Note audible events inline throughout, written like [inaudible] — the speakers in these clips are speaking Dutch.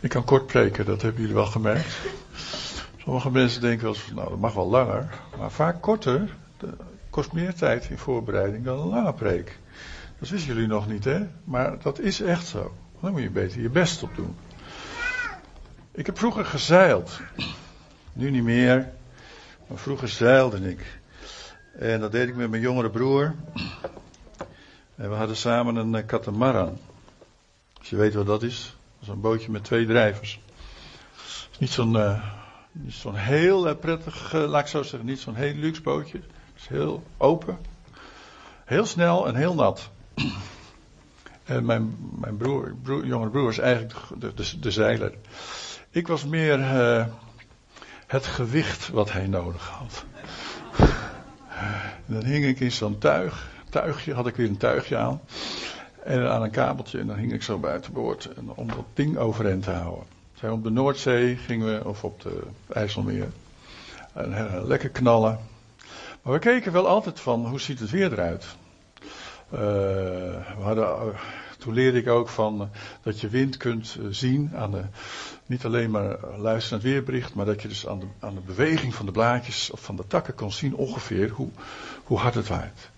Ik kan kort preken, dat hebben jullie wel gemerkt. Sommige mensen denken wel eens, nou dat mag wel langer. Maar vaak korter kost meer tijd in voorbereiding dan een lange preek. Dat wisten jullie nog niet, hè? Maar dat is echt zo. Dan moet je beter je best op doen. Ik heb vroeger gezeild. Nu niet meer. Maar vroeger zeilde ik. En dat deed ik met mijn jongere broer. En we hadden samen een eh, katamaran. Als je weet wat dat is. Een bootje met twee drijvers. Niet zo'n uh, niet zo'n heel uh, prettig, uh, laat ik zo zeggen, niet zo'n heel luxe bootje. Het is heel open. Heel snel en heel nat. [clears throat] En mijn, mijn broer, broer, broer is eigenlijk de, de, zeiler. Ik was meer het gewicht wat hij nodig had. [laughs] Dan hing ik in zo'n tuig, tuigje, had ik weer een tuigje aan. En aan een kabeltje en dan hing ik zo buitenboord. En om dat ding overeind te houden. Zijn op de Noordzee gingen we, of op de IJsselmeer. En, uh, lekker knallen. Maar we keken wel altijd van, hoe ziet het weer eruit? Uh, we hadden, toen leerde ik ook van dat je wind kunt zien aan de, niet alleen maar luisteren weerbericht, maar dat je dus aan de, aan de beweging van de blaadjes of van de takken kon zien ongeveer hoe, hoe hard het waait.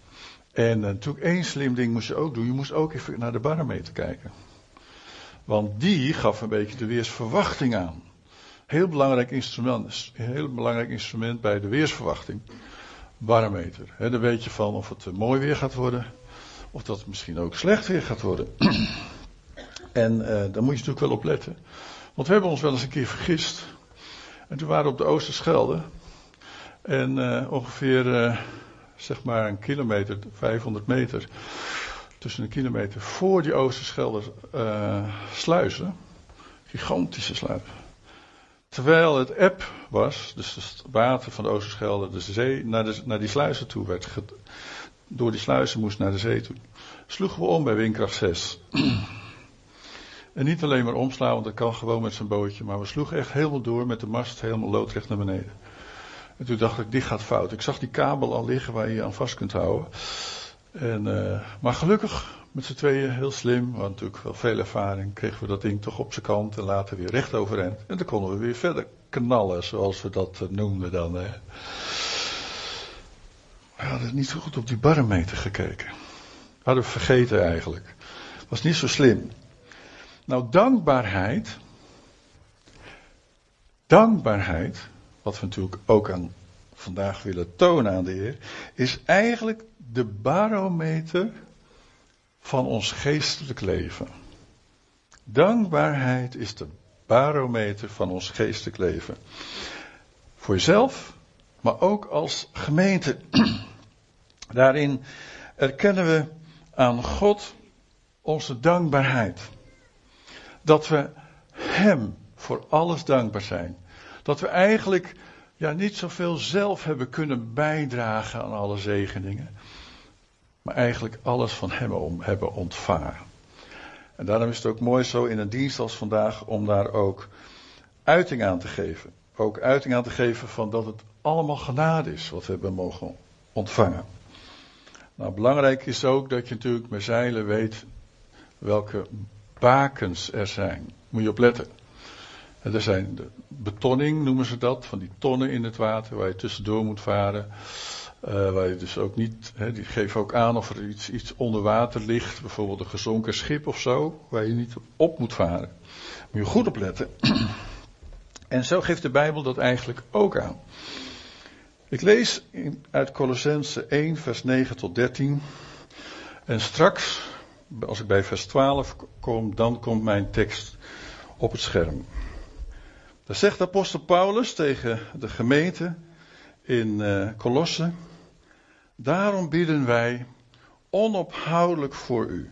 En natuurlijk één slim ding moest je ook doen, je moest ook even naar de barometer kijken. Want die gaf een beetje de weersverwachting aan. Heel belangrijk instrument, heel belangrijk instrument bij de weersverwachting. Barometer. He, dan weet je van of het mooi weer gaat worden, of dat het misschien ook slecht weer gaat worden. [clears throat] en uh, daar moet je natuurlijk wel op letten. Want we hebben ons wel eens een keer vergist. En toen waren we op de Oosterschelde. En ongeveer, zeg maar een kilometer, 500 meter, tussen een kilometer voor die Oosterschelde sluizen. Gigantische sluizen. Terwijl het eb was, dus het water van de Oosterschelde, de zee, naar, naar die sluizen toe werd, door die sluizen moest naar de zee toe. Sloegen we om bij windkracht 6. [clears throat] en niet alleen maar omslaan, want dat kan gewoon met zijn bootje, maar we sloegen echt helemaal door met de mast helemaal loodrecht naar beneden. En toen dacht ik, dit gaat fout. Ik zag die kabel al liggen waar je je aan vast kunt houden. En, uh, maar gelukkig, met z'n tweeën, heel slim, want natuurlijk wel veel ervaring, kregen we dat ding toch op zijn kant en later weer recht overeind. En dan konden we weer verder knallen, zoals we dat uh, noemden dan. Hè. We hadden niet zo goed op die barometer gekeken. Hadden we vergeten eigenlijk. Was niet zo slim. Nou, dankbaarheid. Dankbaarheid, wat we natuurlijk ook aan vandaag willen tonen aan de Heer, is eigenlijk de barometer van ons geestelijk leven. Dankbaarheid is de barometer van ons geestelijk leven. Voor jezelf, maar ook als gemeente. [clears throat] Daarin erkennen we aan God onze dankbaarheid. Dat we Hem voor alles dankbaar zijn. Dat we eigenlijk ja, niet zoveel zelf hebben kunnen bijdragen aan alle zegeningen. Maar eigenlijk alles van Hem om hebben ontvangen. En daarom is het ook mooi zo in een dienst als vandaag om daar ook uiting aan te geven. Ook uiting aan te geven van dat het allemaal genade is wat we hebben mogen ontvangen. Nou, belangrijk is ook dat je natuurlijk met zeilen weet welke bakens er zijn. Moet je op Er zijn de betonning, noemen ze dat, van die tonnen in het water waar je tussendoor moet varen. Uh, waar je dus ook niet, die geven ook aan of er iets, iets onder water ligt, bijvoorbeeld een gezonken schip of zo, waar je niet op moet varen. Moet je goed op letten. [clears throat] en zo geeft de Bijbel dat eigenlijk ook aan. Ik lees uit Colossense 1, vers 9 tot 13. En straks, als ik bij vers 12 kom, dan komt mijn tekst op het scherm. Daar zegt apostel Paulus tegen de gemeente in uh, Colosse. Daarom bidden wij onophoudelijk voor u.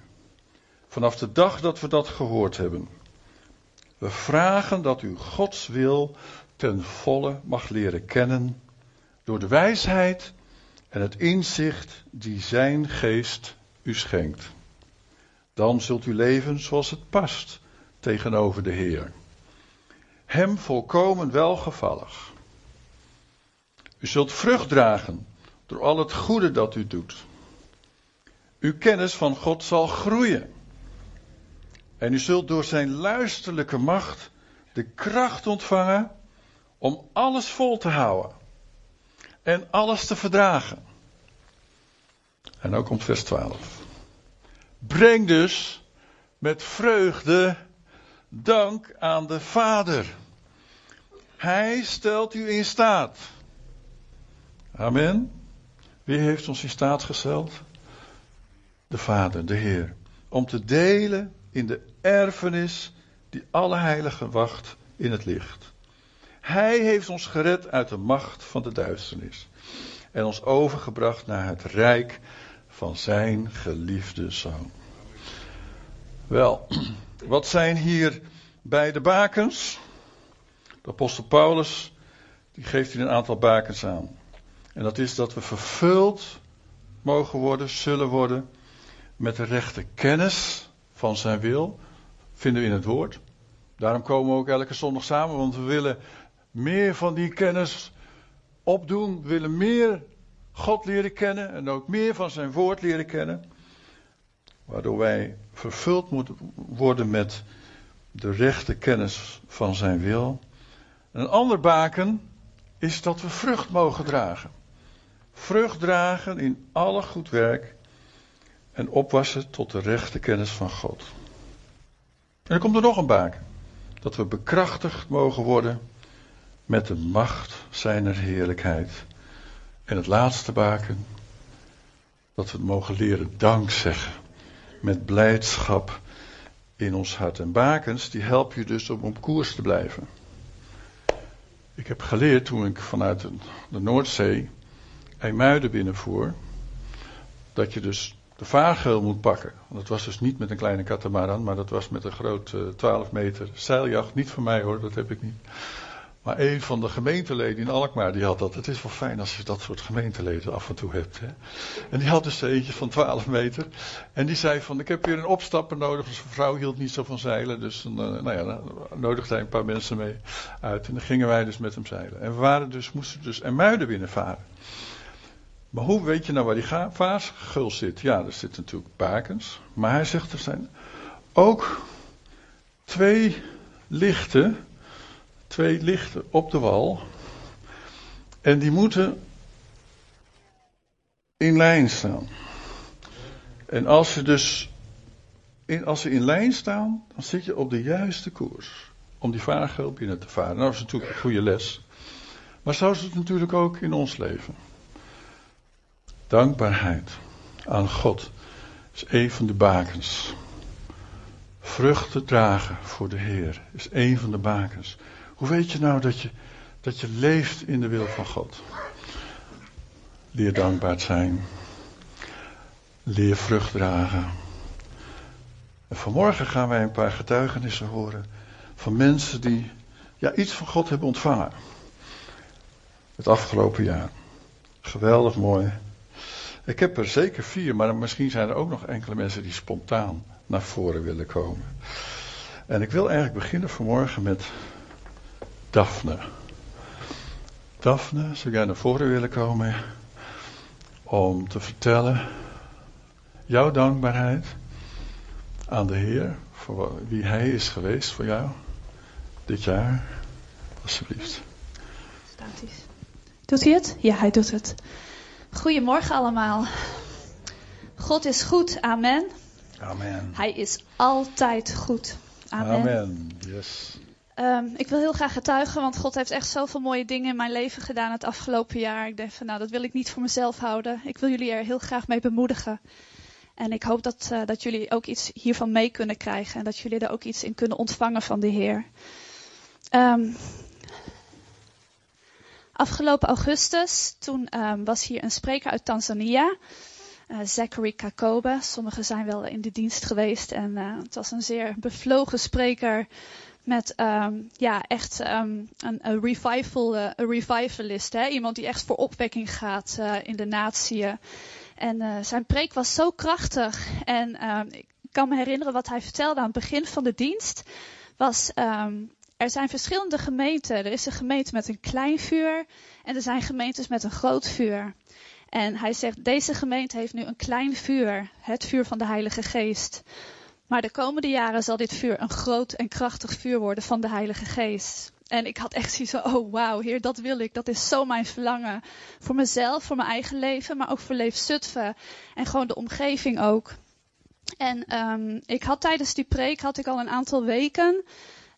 Vanaf de dag dat we dat gehoord hebben. We vragen dat u Gods wil ten volle mag leren kennen door de wijsheid en het inzicht die zijn geest u schenkt. Dan zult u leven zoals het past tegenover de Heer. Hem volkomen welgevallig. U zult vrucht dragen door al het goede dat u doet. Uw kennis van God zal groeien. En u zult door zijn luisterlijke macht de kracht ontvangen om alles vol te houden en alles te verdragen. En ook komt vers 12. Breng dus met vreugde dank aan de Vader. Hij stelt u in staat. Amen. Wie heeft ons in staat gesteld? De Vader, de Heer. Om te delen in de erfenis die alle heiligen wacht in het licht. Hij heeft ons gered uit de macht van de duisternis en ons overgebracht naar het rijk van zijn geliefde zoon. Wel, wat zijn hier bij de bakens? De apostel Paulus, die geeft hier een aantal bakens aan. En dat is dat we vervuld mogen worden, zullen worden met de rechte kennis van zijn wil. Vinden we in het woord. Daarom komen we ook elke zondag samen, want we willen meer van die kennis opdoen. We willen meer God leren kennen en ook meer van zijn woord leren kennen. Waardoor wij vervuld moeten worden met de rechte kennis van zijn wil. Een ander baken is dat we vrucht mogen dragen. Vrucht dragen in alle goed werk en opwassen tot de rechte kennis van God. En er komt er nog een baken. Dat we bekrachtigd mogen worden met de macht zijner heerlijkheid. En het laatste baken, dat we mogen leren dank zeggen. Met blijdschap in ons hart. En bakens, die helpen je dus om op koers te blijven. Ik heb geleerd toen ik vanuit de Noordzee IJmuiden binnenvoer, dat je dus de vaargeul moet pakken. Dat was dus niet met een kleine katamaran, maar dat was met een groot 12 eh, meter zeiljacht. Niet van mij hoor, dat heb ik niet. Maar een van de gemeenteleden in Alkmaar, die had dat. Het is wel fijn als je dat soort gemeenteleden af en toe hebt. Hè? En die had dus eentje van 12 meter. En die zei van, ik heb weer een opstapper nodig. Dus zijn vrouw hield niet zo van zeilen. Dus dan, uh, nou ja, dan nodigde hij een paar mensen mee uit. En dan gingen wij dus met hem zeilen. En we waren dus, moesten dus en muiden binnenvaren. Maar hoe weet je nou waar die vaasgul zit? Ja, er zitten natuurlijk bakens. Maar hij zegt er zijn ook twee lichten. Twee lichten op de wal. En die moeten in lijn staan. En als ze dus in, als ze in lijn staan, dan zit je op de juiste koers. Om die vaargul binnen te varen. Nou, dat is natuurlijk een goede les. Maar zo is het natuurlijk ook in ons leven. Dankbaarheid aan God is een van de bakens. Vruchten dragen voor de Heer is een van de bakens. Hoe weet je nou dat je, dat je leeft in de wil van God? Leer dankbaar zijn. Leer vrucht dragen. En vanmorgen gaan wij een paar getuigenissen horen van mensen die ja, iets van God hebben ontvangen. Het afgelopen jaar. Geweldig mooi. Ik heb er zeker vier, maar misschien zijn er ook nog enkele mensen die spontaan naar voren willen komen. En ik wil eigenlijk beginnen vanmorgen met Daphne. Daphne, zou jij naar voren willen komen om te vertellen jouw dankbaarheid aan de Heer voor wie Hij is geweest voor jou dit jaar? Alsjeblieft. Statisch. Doet hij het? Ja, hij doet het. Goedemorgen allemaal. God is goed, amen. Amen. Hij is altijd goed. Amen. Amen. Yes. Um, ik wil heel graag getuigen, want God heeft echt zoveel mooie dingen in mijn leven gedaan het afgelopen jaar. Ik denk van, nou, dat wil ik niet voor mezelf houden. Ik wil jullie er heel graag mee bemoedigen. En ik hoop dat, uh, dat jullie ook iets hiervan mee kunnen krijgen en dat jullie er ook iets in kunnen ontvangen van de Heer. Um, Afgelopen augustus, toen um, was hier een spreker uit Tanzania, uh, Zachary Kakobe. Sommigen zijn wel in de dienst geweest en uh, het was een zeer bevlogen spreker met um, ja, echt um, een, een, revival, een revivalist. Hè? Iemand die echt voor opwekking gaat in de natieën. En zijn preek was zo krachtig. En ik kan me herinneren wat hij vertelde aan het begin van de dienst. Was er zijn verschillende gemeenten. Er is een gemeente met een klein vuur en er zijn gemeentes met een groot vuur. En hij zegt, deze gemeente heeft nu een klein vuur, het vuur van de Heilige Geest. Maar de komende jaren zal dit vuur een groot en krachtig vuur worden van de Heilige Geest. En ik had echt zoiets van, oh wauw, heer, dat wil ik. Dat is zo mijn verlangen. Voor mezelf, voor mijn eigen leven, maar ook voor Leef Zutphen. En gewoon de omgeving ook. En um, ik had tijdens die preek, had ik al een aantal weken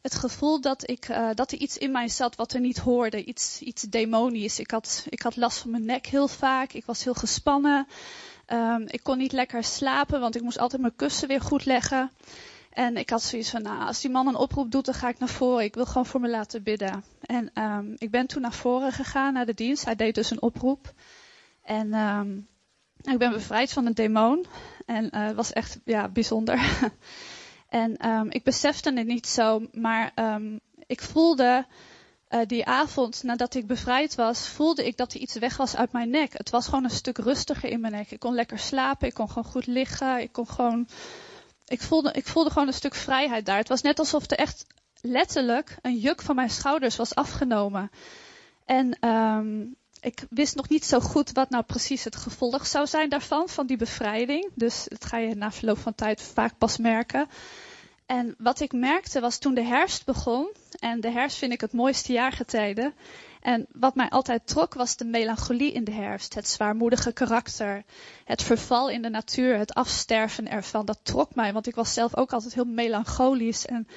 het gevoel dat, ik, uh, dat er iets in mij zat wat er niet hoorde. Iets, iets demonisch. Ik had, ik had last van mijn nek heel vaak. Ik was heel gespannen. Um, ik kon niet lekker slapen, want ik moest altijd mijn kussen weer goed leggen. En ik had zoiets van, nou, als die man een oproep doet, dan ga ik naar voren. Ik wil gewoon voor me laten bidden. En um, ik ben toen naar voren gegaan, naar de dienst. Hij deed dus een oproep. En um, ik ben bevrijd van een demon. En uh, het was echt, ja, bijzonder. [laughs] en ik besefte het niet zo, maar ik voelde uh, die avond, nadat ik bevrijd was, voelde ik dat er iets weg was uit mijn nek. Het was gewoon een stuk rustiger in mijn nek. Ik kon lekker slapen, ik kon gewoon goed liggen, ik kon gewoon ik voelde, ik voelde gewoon een stuk vrijheid daar. Het was net alsof er echt letterlijk een juk van mijn schouders was afgenomen. En um, ik wist nog niet zo goed wat nou precies het gevolg zou zijn daarvan, van die bevrijding. Dus dat ga je na verloop van tijd vaak pas merken. En wat ik merkte was toen de herfst begon, en de herfst vind ik het mooiste jaargetijde. En wat mij altijd trok was de melancholie in de herfst, het zwaarmoedige karakter, het verval in de natuur, het afsterven ervan. Dat trok mij, want ik was zelf ook altijd heel melancholisch en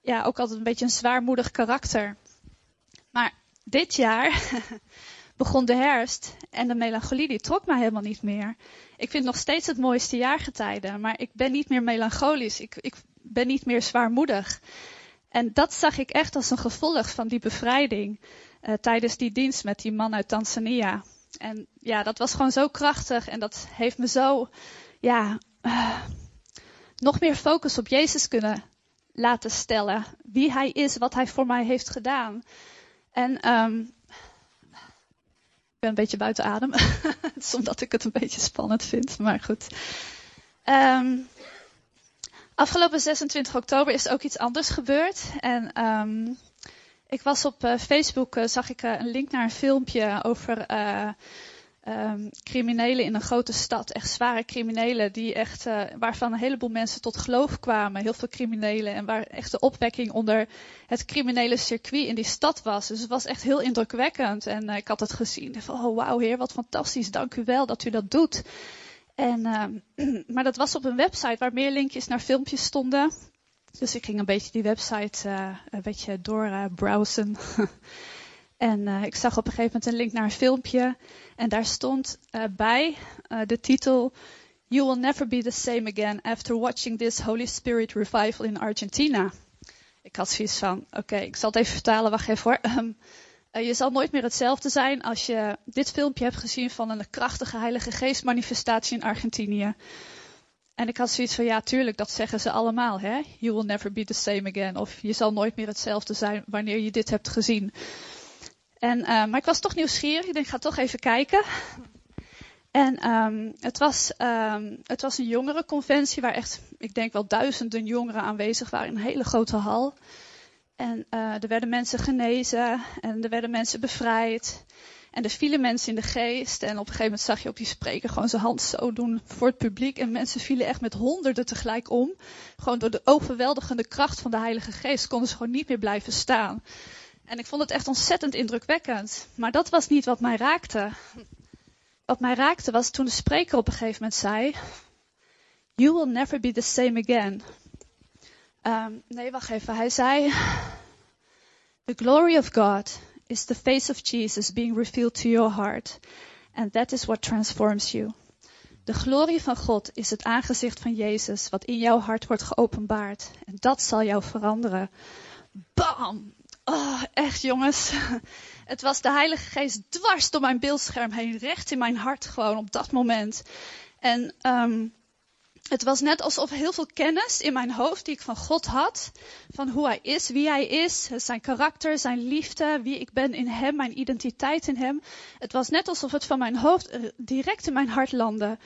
ja, ook altijd een beetje een zwaarmoedig karakter. Maar dit jaar [laughs] begon de herfst en de melancholie die trok mij helemaal niet meer. Ik vind nog steeds het mooiste jaargetijde, maar ik ben niet meer melancholisch. Ik, ik ben niet meer zwaarmoedig. En dat zag ik echt als een gevolg van die bevrijding uh, tijdens die dienst met die man uit Tanzania. En ja, dat was gewoon zo krachtig en dat heeft me zo, ja, uh, nog meer focus op Jezus kunnen laten stellen. Wie hij is, wat hij voor mij heeft gedaan. En um, ik ben een beetje buiten adem. [laughs] omdat ik het een beetje spannend vind, maar goed. Um, afgelopen 26 oktober is ook iets anders gebeurd. En um, ik was op uh, Facebook, uh, zag ik uh, een link naar een filmpje over um, criminelen in een grote stad. Echt zware criminelen, die echt, waarvan een heleboel mensen tot geloof kwamen. Heel veel criminelen. En waar echt de opwekking onder het criminele circuit in die stad was. Dus het was echt heel indrukwekkend. En ik had het gezien. Van, oh wauw heer, wat fantastisch. Dank u wel dat u dat doet. En, uh, [clears throat] maar dat was op een website waar meer linkjes naar filmpjes stonden. Dus ik ging een beetje die website uh, een beetje door uh, browsen. [laughs] en uh, ik zag op een gegeven moment een link naar een filmpje. En daar stond bij de titel You will never be the same again after watching this Holy Spirit revival in Argentina. Ik had zoiets van, oké, ik zal het even vertalen, wacht even hoor. Um, [laughs] je zal nooit meer hetzelfde zijn als je dit filmpje hebt gezien van een krachtige Heilige Geest manifestatie in Argentinië. En ik had zoiets van, ja, tuurlijk, dat zeggen ze allemaal, hè. You will never be the same again. Of je zal nooit meer hetzelfde zijn wanneer je dit hebt gezien. En, uh, maar ik was toch nieuwsgierig. Ik denk, ga toch even kijken. En um, het, was, um, het was een jongerenconventie waar echt, ik denk wel duizenden jongeren aanwezig waren in een hele grote hal. En uh, er werden mensen genezen en er werden mensen bevrijd. En er vielen mensen in de geest. En op een gegeven moment zag je op die spreker gewoon zijn hand zo doen voor het publiek. En mensen vielen echt met honderden tegelijk om. Gewoon door de overweldigende kracht van de Heilige Geest konden ze gewoon niet meer blijven staan. En ik vond het echt ontzettend indrukwekkend. Maar dat was niet wat mij raakte. Wat mij raakte was toen de spreker op een gegeven moment zei: You will never be the same again. Um, nee, wacht even. Hij zei: The glory of God is the face of Jesus being revealed to your heart. And that is what transforms you. De glorie van God is het aangezicht van Jezus wat in jouw hart wordt geopenbaard. En dat zal jou veranderen. Bam! Oh, echt jongens. [laughs] Het was de Heilige Geest dwars door mijn beeldscherm heen, recht in mijn hart gewoon op dat moment. En um, het was net alsof heel veel kennis in mijn hoofd die ik van God had, van hoe hij is, wie hij is, zijn karakter, zijn liefde, wie ik ben in hem, mijn identiteit in hem. Het was net alsof het van mijn hoofd direct in mijn hart landde.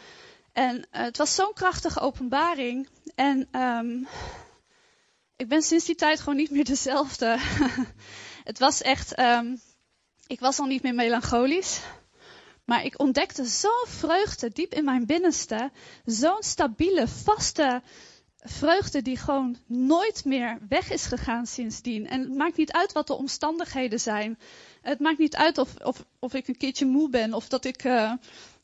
En uh, het was zo'n krachtige openbaring. En um, ik ben sinds die tijd gewoon niet meer dezelfde. [laughs] het was echt, um, ik was al niet meer melancholisch. Maar ik ontdekte zo'n vreugde diep in mijn binnenste. Zo'n stabiele, vaste vreugde die gewoon nooit meer weg is gegaan sindsdien. En het maakt niet uit wat de omstandigheden zijn. Het maakt niet uit of, of, of ik een keertje moe ben of dat, ik, uh,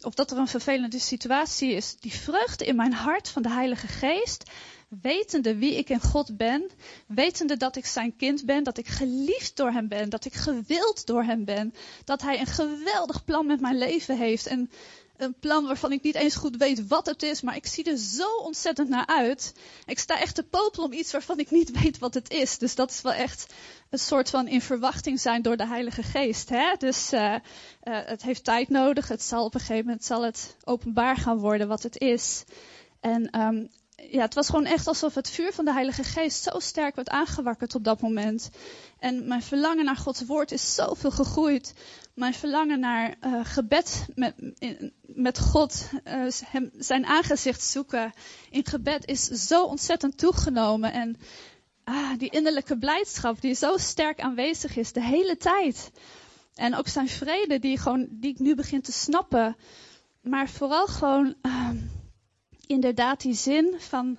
of dat er een vervelende situatie is. Die vreugde in mijn hart van de Heilige Geest, wetende wie ik in God ben, wetende dat ik zijn kind ben, dat ik geliefd door hem ben, dat ik gewild door hem ben, dat hij een geweldig plan met mijn leven heeft. En een plan waarvan ik niet eens goed weet wat het is, maar ik zie er zo ontzettend naar uit. Ik sta echt te popelen om iets waarvan ik niet weet wat het is. Dus dat is wel echt een soort van in verwachting zijn door de Heilige Geest. Hè? Dus uh, uh, het heeft tijd nodig. Het zal op een gegeven moment zal het openbaar gaan worden wat het is. En um, ja, het was gewoon echt alsof het vuur van de Heilige Geest zo sterk werd aangewakkerd op dat moment. En mijn verlangen naar Gods woord is zoveel gegroeid. Mijn verlangen naar uh, gebed met, met God, hem, zijn aangezicht zoeken in gebed is zo ontzettend toegenomen. En ah, die innerlijke blijdschap die zo sterk aanwezig is de hele tijd. En ook zijn vrede die, gewoon, die ik nu begin te snappen. Maar vooral gewoon... Uh, inderdaad die zin van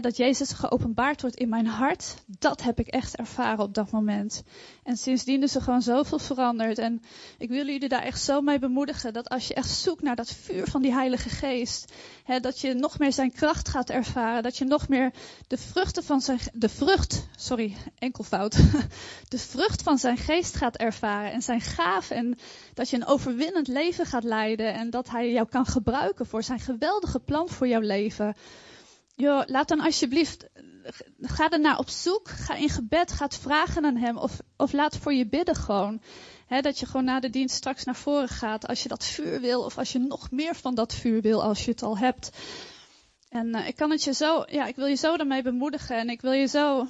dat Jezus geopenbaard wordt in mijn hart, dat heb ik echt ervaren op dat moment. En sindsdien is er gewoon zoveel veranderd. En ik wil jullie daar echt zo mee bemoedigen dat als je echt zoekt naar dat vuur van die Heilige Geest, dat je nog meer zijn kracht gaat ervaren, dat je nog meer de vruchten van zijn, de vrucht, sorry, enkelvoud, [laughs] de vrucht van zijn geest gaat ervaren en zijn gaaf en dat je een overwinnend leven gaat leiden en dat hij jou kan gebruiken voor zijn geweldige plan voor jouw leven. Joh, laat dan alsjeblieft, ga er naar op zoek, ga in gebed, ga het vragen aan hem of, of laat voor je bidden gewoon. He, dat je gewoon na de dienst straks naar voren gaat als je dat vuur wil of als je nog meer van dat vuur wil als je het al hebt. En uh, ik kan het je zo, ja, ik wil je zo daarmee bemoedigen en ik wil je zo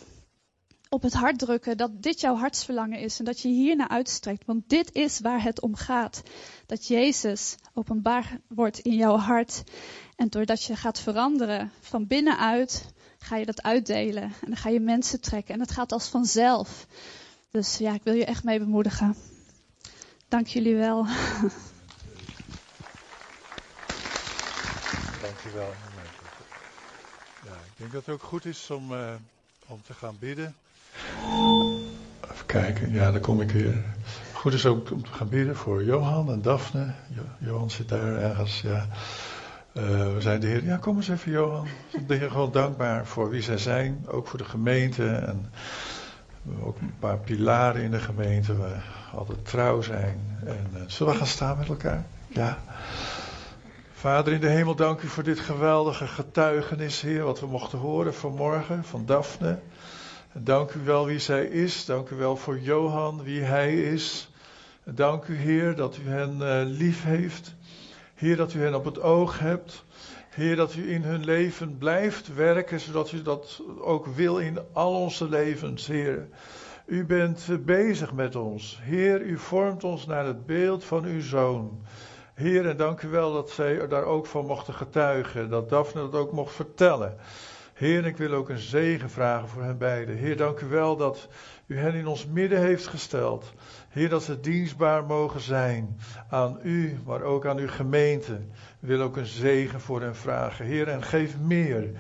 op het hart drukken dat dit jouw hartsverlangen is en dat je hier naar uitstrekt. Want dit is waar het om gaat. Dat Jezus openbaar wordt in jouw hart. En doordat je gaat veranderen van binnenuit, ga je dat uitdelen. En dan ga je mensen trekken. En het gaat als vanzelf. Dus ja, ik wil je echt mee bemoedigen. Dank jullie wel. [laughs] Dank je wel. Ja, ik denk dat het ook goed is om, uh, om te gaan bidden. Even kijken, ja, dan kom ik weer. Goed is ook om te gaan bidden voor Johan en Daphne. Johan zit daar ergens, ja. Uh, we zijn de Heer, ja, kom eens even, Johan. De Heer gewoon dankbaar voor wie zij zijn, ook voor de gemeente. En ook een paar pilaren in de gemeente, we altijd trouw zijn. En uh, zullen we gaan staan met elkaar? Ja. Vader in de hemel, dank u voor dit geweldige getuigenis, Heer, wat we mochten horen vanmorgen van Daphne. Dank u wel wie zij is. Dank u wel voor Johan, wie hij is. Dank u, Heer, dat u hen uh, lief heeft. Heer, dat u hen op het oog hebt. Heer, dat u in hun leven blijft werken, zodat u dat ook wil in al onze levens, Heer. U bent bezig met ons. Heer, u vormt ons naar het beeld van uw zoon. Heer, en dank u wel dat zij daar ook van mochten getuigen. Dat Daphne dat ook mocht vertellen. Heer, ik wil ook een zegen vragen voor hen beiden. Heer, dank u wel dat u hen in ons midden heeft gesteld. Heer, dat ze dienstbaar mogen zijn aan u, maar ook aan uw gemeente. Ik wil ook een zegen voor hen vragen. Heer, en geef meer.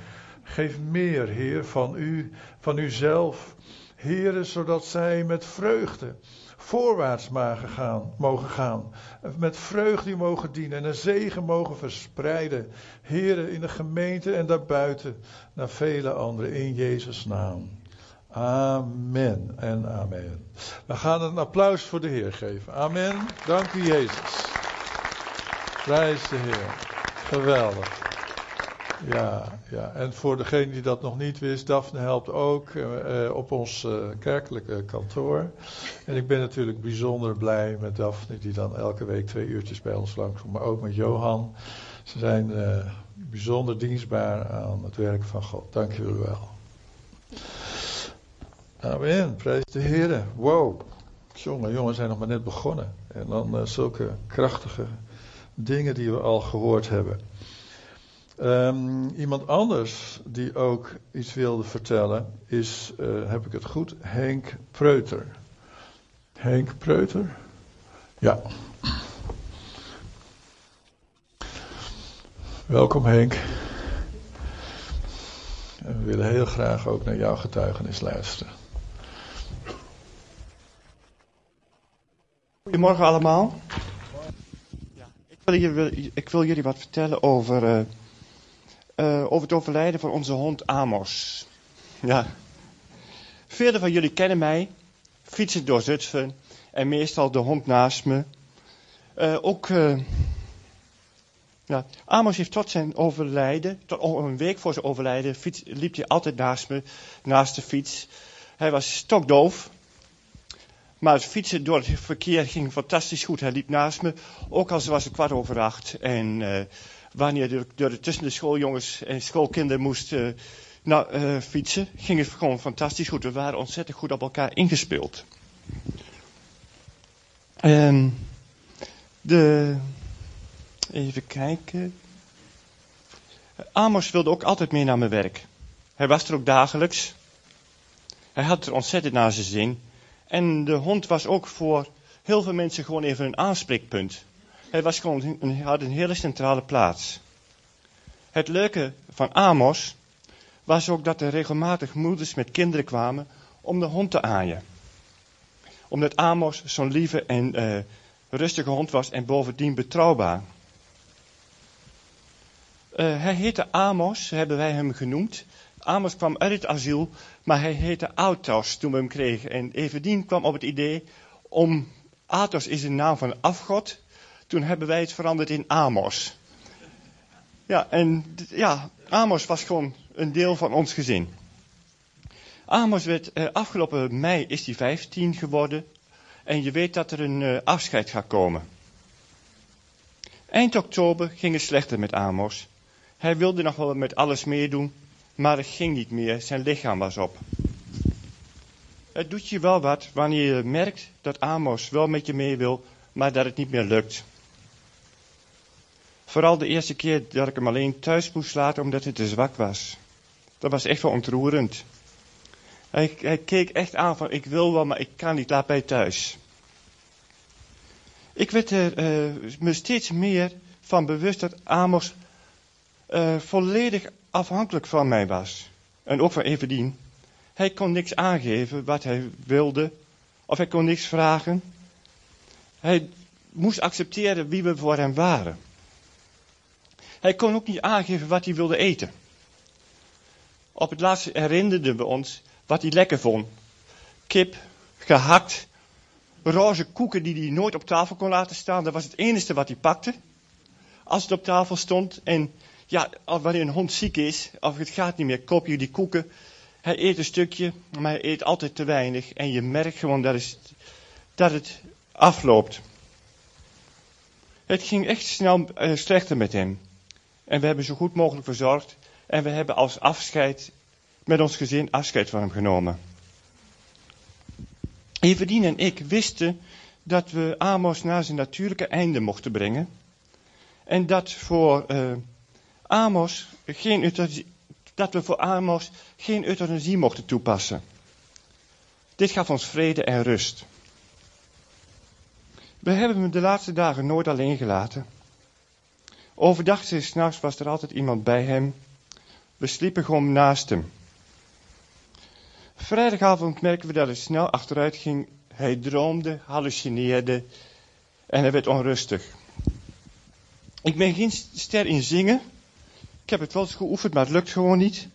Geef meer, Heer, van u, van uzelf. Heer, zodat zij met vreugde voorwaarts mogen gaan, mogen gaan. Met vreugde mogen dienen en een zegen mogen verspreiden. Heren, in de gemeente en daarbuiten. Naar vele anderen in Jezus' naam. Amen en amen. We gaan een applaus voor de Heer geven. Amen. Dank u Jezus. Prijs de Heer. Geweldig. Ja, ja, en voor degene die dat nog niet wist, Daphne helpt ook uh, op ons uh, kerkelijke kantoor. En ik ben natuurlijk bijzonder blij met Daphne, die dan elke week twee uurtjes bij ons langskomt, maar ook met Johan. Ze zijn bijzonder dienstbaar aan het werk van God. Dank jullie wel. Amen, prijs de Heer. Wow, jongen, jongen zijn nog maar net begonnen. En dan zulke krachtige dingen die we al gehoord hebben. Um, iemand anders die ook iets wilde vertellen is, uh, heb ik het goed, Henk Preuter. Henk Preuter? Ja. Welkom Henk. willen heel graag ook naar jouw getuigenis luisteren. Goedemorgen allemaal. Ja, ik, wil jullie, ik, wil jullie wat vertellen over, uh, uh, over het overlijden van onze hond Amos. Ja. Velen van jullie kennen mij, fietsen door Zutphen en meestal de hond naast me. Uh, ook, ja, Amos heeft tot zijn overlijden, tot een week voor zijn overlijden, liep hij altijd naast me, naast de fiets. Hij was stokdoof. Maar het fietsen door het verkeer ging fantastisch goed. Hij liep naast me, ook al was het kwart over acht. En wanneer je door de, tussen de schooljongens en schoolkinderen moest uh, nou, uh, fietsen, ging het gewoon fantastisch goed. We waren ontzettend goed op elkaar ingespeeld. Um, de, even kijken. Amos wilde ook altijd mee naar mijn werk. Hij was er ook dagelijks. Hij had er ontzettend naar zijn zin. En de hond was ook voor heel veel mensen gewoon even een aanspreekpunt. Hij was gewoon, een, had een hele centrale plaats. Het leuke van Amos was ook dat er regelmatig moeders met kinderen kwamen om de hond te aaien. Omdat Amos zo'n lieve en uh, rustige hond was en bovendien betrouwbaar. Uh, hij heette Amos, hebben wij hem genoemd. Amos kwam uit het asiel, maar hij heette Autos toen we hem kregen. En Everdien kwam op het idee om, Athos is een naam van afgod. Toen hebben wij het veranderd in Amos. Ja, en ja, Amos was gewoon een deel van ons gezin. Amos werd, eh, afgelopen mei is hij 15 geworden. En je weet dat er een uh, afscheid gaat komen. Eind oktober ging het slechter met Amos. Hij wilde nog wel met alles meedoen, maar het ging niet meer, zijn lichaam was op. Het doet je wel wat wanneer je merkt dat Amos wel met je mee wil, maar dat het niet meer lukt. Vooral de eerste keer dat ik hem alleen thuis moest laten omdat hij te zwak was. Dat was echt wel ontroerend. Hij, keek echt aan van ik wil wel, maar ik kan niet, laat mij thuis. Ik werd er uh, me steeds meer van bewust dat Amos uh, volledig afhankelijk van mij was. En ook van Everdien. Hij kon niks aangeven wat hij wilde. Of hij kon niks vragen. Hij moest accepteren wie we voor hem waren. Hij kon ook niet aangeven wat hij wilde eten. Op het laatste herinnerden we ons wat hij lekker vond. Kip, gehakt, roze koeken die hij nooit op tafel kon laten staan. Dat was het enige wat hij pakte. Als het op tafel stond. En ja, wanneer een hond ziek is, of het gaat niet meer, koop je die koeken. Hij eet een stukje, maar hij eet altijd te weinig. En je merkt gewoon dat het, dat het afloopt. Het ging echt snel uh, slechter met hem. En we hebben zo goed mogelijk verzorgd. En we hebben als afscheid met ons gezin afscheid van hem genomen. Everdien en ik wisten dat we Amos naar zijn natuurlijke einde mochten brengen. En dat voor uh, Amos geen dat we voor Amos geen euthanasie mochten toepassen. Dit gaf ons vrede en rust. We hebben hem de laatste dagen nooit alleen gelaten. Overdag en s'nachts was er altijd iemand bij hem. We sliepen gewoon naast hem. Vrijdagavond merken we dat het snel achteruit ging. Hij droomde, hallucineerde en hij werd onrustig. Ik ben geen ster in zingen, ik heb het wel eens geoefend, maar het lukt gewoon niet.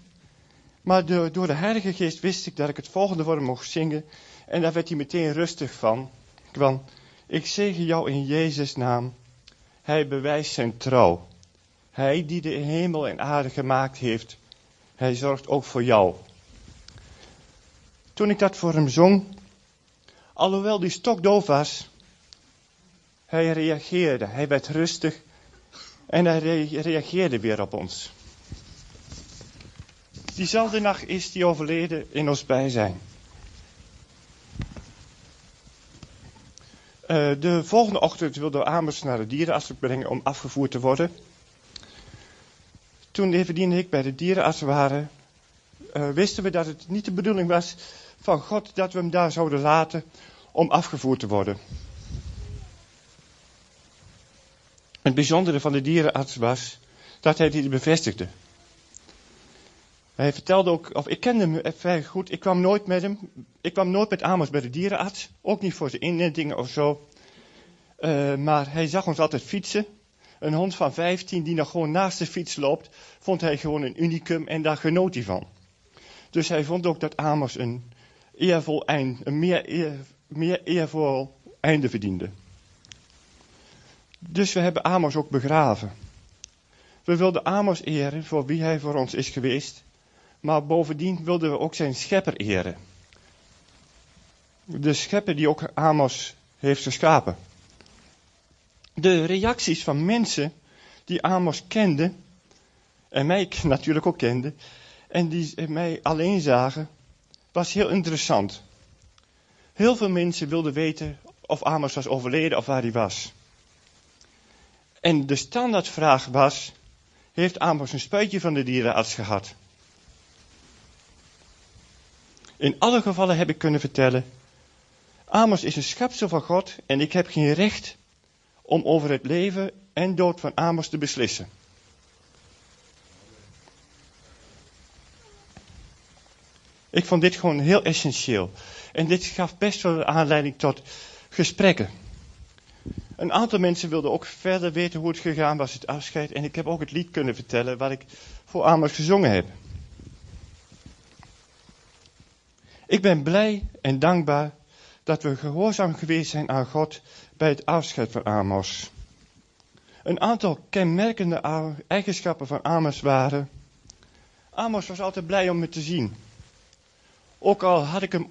Maar door, de Heilige Geest wist ik dat ik het volgende hem mocht zingen. En daar werd hij meteen rustig van. Kwam, ik zegen jou in Jezus' naam. Hij bewijst zijn trouw. Hij die de hemel en aarde gemaakt heeft, hij zorgt ook voor jou. Toen ik dat voor hem zong, alhoewel die stokdoof was, hij reageerde, hij werd rustig en hij reageerde weer op ons. Diezelfde nacht is hij overleden in ons bijzijn. Uh, de volgende ochtend wilde Amos naar de dierenarts brengen om afgevoerd te worden. Toen Everdien en ik bij de dierenarts waren, uh, wisten we dat het niet de bedoeling was van God dat we hem daar zouden laten om afgevoerd te worden. Het bijzondere van de dierenarts was dat hij dit bevestigde. Hij vertelde ook, of ik kende hem vrij goed, ik kwam nooit met hem, ik kwam nooit met Amos bij de dierenarts, ook niet voor zijn inentingen of zo. Uh, maar hij zag ons altijd fietsen. Een hond van 15 die nog gewoon naast de fiets loopt, vond hij gewoon een unicum en daar genoot hij van. Dus hij vond ook dat Amos een eervol eind, een meer, eer, meer eervol einde verdiende. Dus we hebben Amos ook begraven. We wilden Amos eren voor wie hij voor ons is geweest, maar bovendien wilden we ook zijn schepper eren. De schepper die ook Amos heeft geschapen. De reacties van mensen die Amos kenden, en mij [laughs] natuurlijk ook kenden, en die mij alleen zagen, was heel interessant. Heel veel mensen wilden weten of Amos was overleden of waar hij was. En de standaardvraag was: Heeft Amos een spuitje van de dierenarts gehad? In alle gevallen heb ik kunnen vertellen: Amos is een schepsel van God en ik heb geen recht om over het leven en dood van Amos te beslissen. Ik vond dit gewoon heel essentieel. En dit gaf best wel aanleiding tot gesprekken. Een aantal mensen wilden ook verder weten hoe het gegaan was, het afscheid. En ik heb ook het lied kunnen vertellen waar ik voor Amos gezongen heb. Ik ben blij en dankbaar dat we gehoorzaam geweest zijn aan God bij het afscheid van Amos. Een aantal kenmerkende eigenschappen van Amos waren. Amos was altijd blij om me te zien. Ook al had ik hem,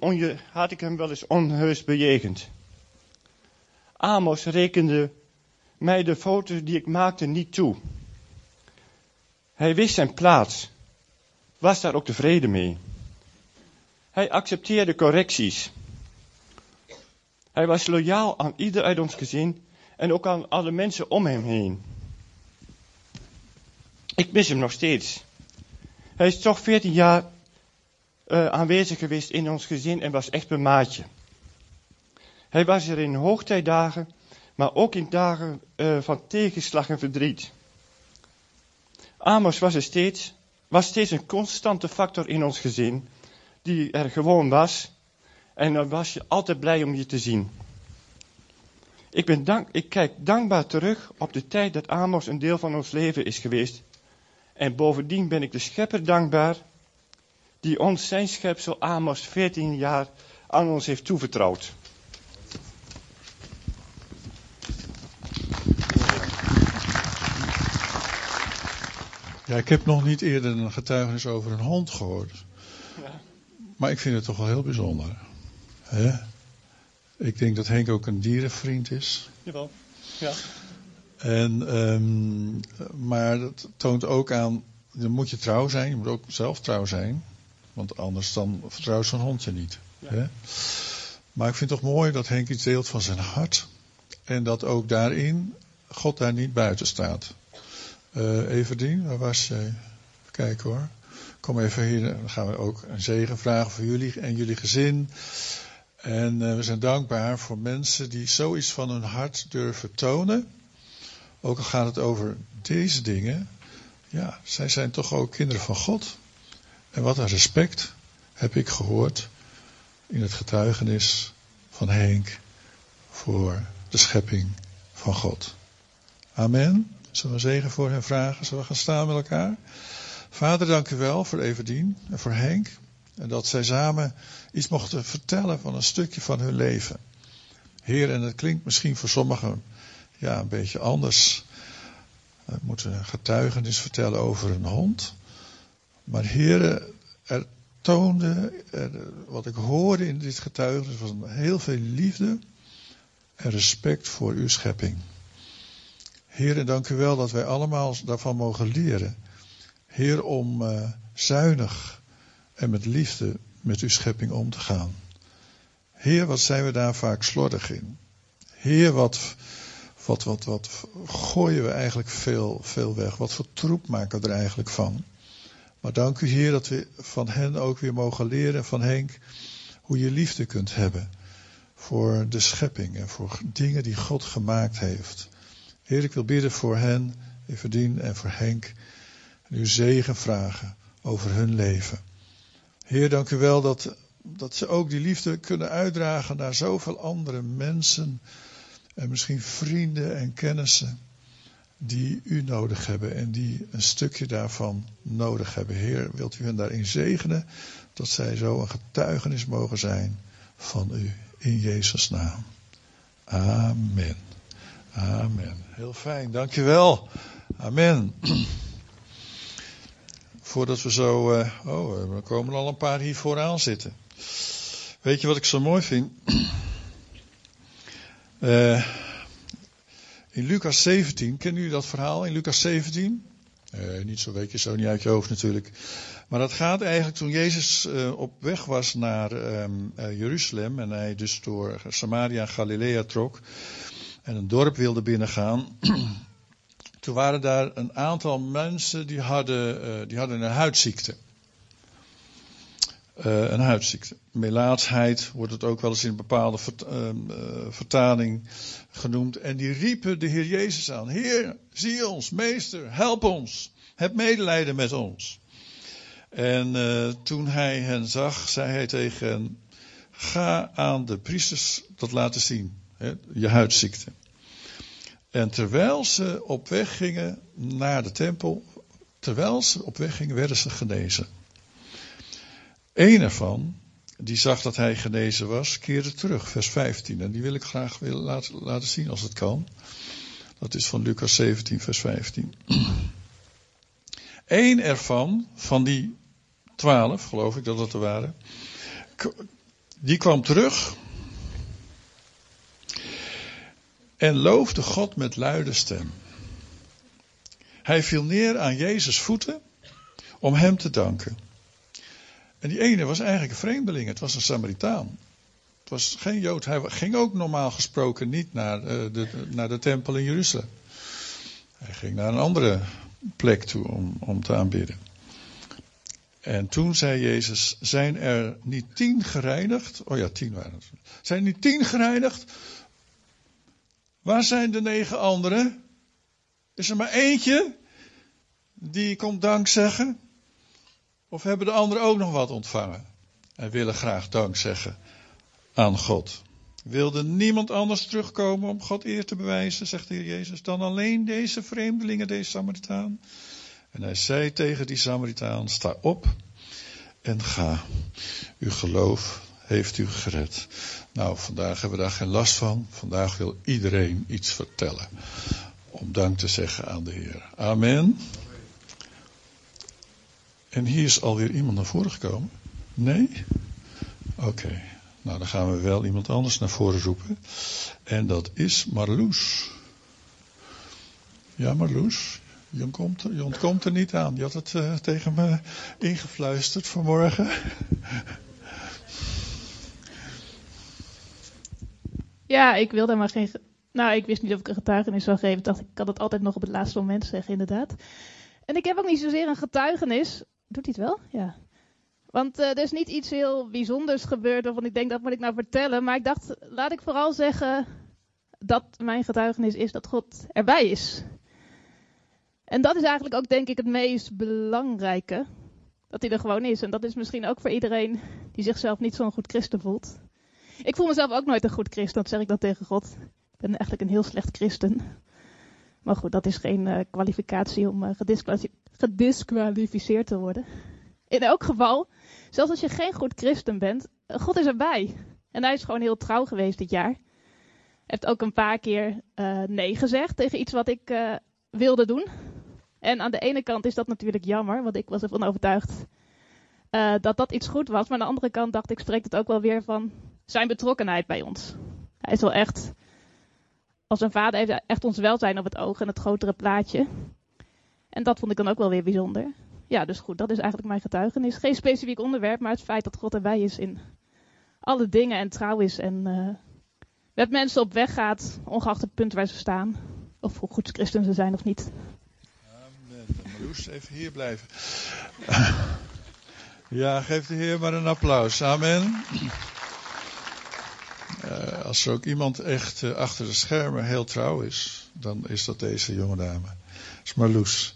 had ik hem wel eens onheus bejegend. Amos rekende mij de foto die ik maakte niet toe. Hij wist zijn plaats, was daar ook tevreden mee. Hij accepteerde correcties. Hij was loyaal aan ieder uit ons gezin en ook aan alle mensen om hem heen. Ik mis hem nog steeds. Hij is toch 14 jaar uh, aanwezig geweest in ons gezin en was echt een maatje. Hij was er in hoogtijdagen, maar ook in dagen uh, van tegenslag en verdriet. Amos was, er steeds, was steeds een constante factor in ons gezin, die er gewoon was. En dan was je altijd blij om je te zien. Ik, ben dank, ik kijk dankbaar terug op de tijd dat Amos een deel van ons leven is geweest. En bovendien ben ik de schepper dankbaar die ons zijn schepsel Amos 14 jaar aan ons heeft toevertrouwd. Ja, ik heb nog niet eerder een getuigenis over een hond gehoord. Maar ik vind het toch wel heel bijzonder. Hè? Ik denk dat Henk ook een dierenvriend is. Jawel, ja. En, um, maar dat toont ook aan, dan moet je trouw zijn, je moet ook zelf trouw zijn. Want anders dan vertrouwt zo'n hond je niet. Hè? Maar ik vind het toch mooi dat Henk iets deelt van zijn hart. En dat ook daarin God daar niet buiten staat. Uh, Everdien, waar was je? Kijk hoor. Kom even hier. Dan gaan we ook een zegen vragen voor jullie en jullie gezin. En uh, we zijn dankbaar voor mensen die zoiets van hun hart durven tonen. Ook al gaat het over deze dingen. Ja, zij zijn toch ook kinderen van God. En wat een respect heb ik gehoord in het getuigenis van Henk voor de schepping van God. Amen. Zullen we zegen voor hen vragen? Zullen we gaan staan met elkaar? Vader, dank u wel voor Everdien en voor Henk. En dat zij samen iets mochten vertellen van een stukje van hun leven. Heer, en het klinkt misschien voor sommigen ja, een beetje anders. We moeten een getuigenis vertellen over een hond. Maar heren, er toonde, er, wat ik hoorde in dit getuigenis, was heel veel liefde en respect voor uw schepping. Heren, dank u wel dat wij allemaal daarvan mogen leren. Heer, om uh, zuinig en met liefde met uw schepping om te gaan. Heer, wat zijn we daar vaak slordig in. Heer, wat, wat, wat, wat gooien we eigenlijk veel, veel weg. Wat voor troep maken we er eigenlijk van. Maar dank u Heer dat we van hen ook weer mogen leren, van Henk, hoe je liefde kunt hebben voor de schepping en voor dingen die God gemaakt heeft. Heer, ik wil bidden voor hen, Everdien en voor Henk, en uw zegen vragen over hun leven. Heer, dank u wel dat, dat ze ook die liefde kunnen uitdragen naar zoveel andere mensen. En misschien vrienden en kennissen die u nodig hebben en die een stukje daarvan nodig hebben. Heer, wilt u hen daarin zegenen dat zij zo een getuigenis mogen zijn van u in Jezus' naam. Amen. Amen. Heel fijn, dankjewel. Amen. Voordat we zo. Uh, oh, er komen al een paar hier vooraan zitten. Weet je wat ik zo mooi vind? Uh, [clears throat] in Lucas 17, kennen jullie dat verhaal in Lucas 17? Uh, niet zo weet je zo niet uit je hoofd natuurlijk. Maar dat gaat eigenlijk toen Jezus op weg was naar uh, Jeruzalem en hij dus door Samaria en Galilea trok en een dorp wilde binnengaan. [clears throat] toen waren daar een aantal mensen die hadden, die hadden een huidziekte. Uh, een huidziekte. Melaatsheid wordt het ook wel eens in een bepaalde vert, uh, vertaling genoemd. En die riepen de Heer Jezus aan. Heer, zie ons, meester, help ons. Heb medelijden met ons. En toen hij hen zag, zei hij tegen hen, ga aan de priesters dat laten zien. Hè, je huidziekte. En terwijl ze op weg gingen naar de tempel, terwijl ze op weg gingen, werden ze genezen. Eén ervan, die zag dat hij genezen was, keerde terug, vers 15. En die wil ik graag willen laten, laten zien als het kan. Dat is van Lucas 17, vers 15. [clears throat] Eén ervan, van die twaalf, geloof ik dat het er waren, die kwam terug en loofde God met luide stem. Hij viel neer aan Jezus' voeten om hem te danken. En die ene was eigenlijk een vreemdeling, het was een Samaritaan. Het was geen Jood. Hij ging ook normaal gesproken niet naar uh, de, naar de tempel in Jeruzalem. Hij ging naar een andere plek toe om, om te aanbidden. En toen zei Jezus: Zijn er niet tien gereinigd? Oh ja, tien waren het. Zijn er niet tien gereinigd? Waar zijn de negen anderen? Is er maar eentje die komt dank zeggen? Of hebben de anderen ook nog wat ontvangen? En willen graag dank zeggen aan God. Wilde niemand anders terugkomen om God eer te bewijzen, zegt de Heer Jezus, dan alleen deze vreemdelingen, deze Samaritaan? En hij zei tegen die Samaritaan, sta op en ga. Uw geloof heeft u gered. Nou, vandaag hebben we daar geen last van. Vandaag wil iedereen iets vertellen. Om dank te zeggen aan de Heer. Amen. En hier is alweer iemand naar voren gekomen. Nee? Oké. Nou, dan gaan we wel iemand anders naar voren roepen. En dat is Marloes. Ja, Marloes. Je ontkomt, er, je ontkomt er niet aan. Je had het uh, tegen me ingefluisterd vanmorgen. Ja, ik wilde maar geen. Nou, ik wist niet of ik een getuigenis zou geven. Dacht, ik kan het altijd nog op het laatste moment zeggen, inderdaad. En ik heb ook niet zozeer een getuigenis. Doet hij het wel? Ja. Want uh, er is niet iets heel bijzonders gebeurd waarvan ik denk dat moet ik nou vertellen. Maar ik dacht, laat ik vooral zeggen dat mijn getuigenis is dat God erbij is. En dat is eigenlijk ook denk ik het meest belangrijke. Dat hij er gewoon is. En dat is misschien ook voor iedereen die zichzelf niet zo'n goed christen voelt. Ik voel mezelf ook nooit een goed christen, dat zeg ik dan tegen God. Ik ben eigenlijk een heel slecht christen. Maar goed, dat is geen uh, kwalificatie om uh, gedisqualificeerd te worden. In elk geval, zelfs als je geen goed christen bent, God is erbij. En hij is gewoon heel trouw geweest dit jaar. Hij heeft ook een paar keer nee gezegd tegen iets wat ik wilde doen. En aan de ene kant is dat natuurlijk jammer, want ik was ervan overtuigd dat dat iets goed was. Maar aan de andere kant dacht ik, spreekt het ook wel weer van zijn betrokkenheid bij ons. Hij is wel echt, als een vader heeft echt ons welzijn op het oog en het grotere plaatje. En dat vond ik dan ook wel weer bijzonder. Ja, dus goed, dat is eigenlijk mijn getuigenis. Geen specifiek onderwerp, maar het feit dat God erbij is in alle dingen en trouw is en uh, met mensen op weg gaat, ongeacht het punt waar ze staan. Of hoe goed christen ze zijn of niet. Amen. Marloes, even hier blijven. [laughs] ja, geef de Heer maar een applaus. Amen. Uh, als er ook iemand echt uh, achter de schermen heel trouw is, dan is dat deze jonge dame. Dat is Marloes.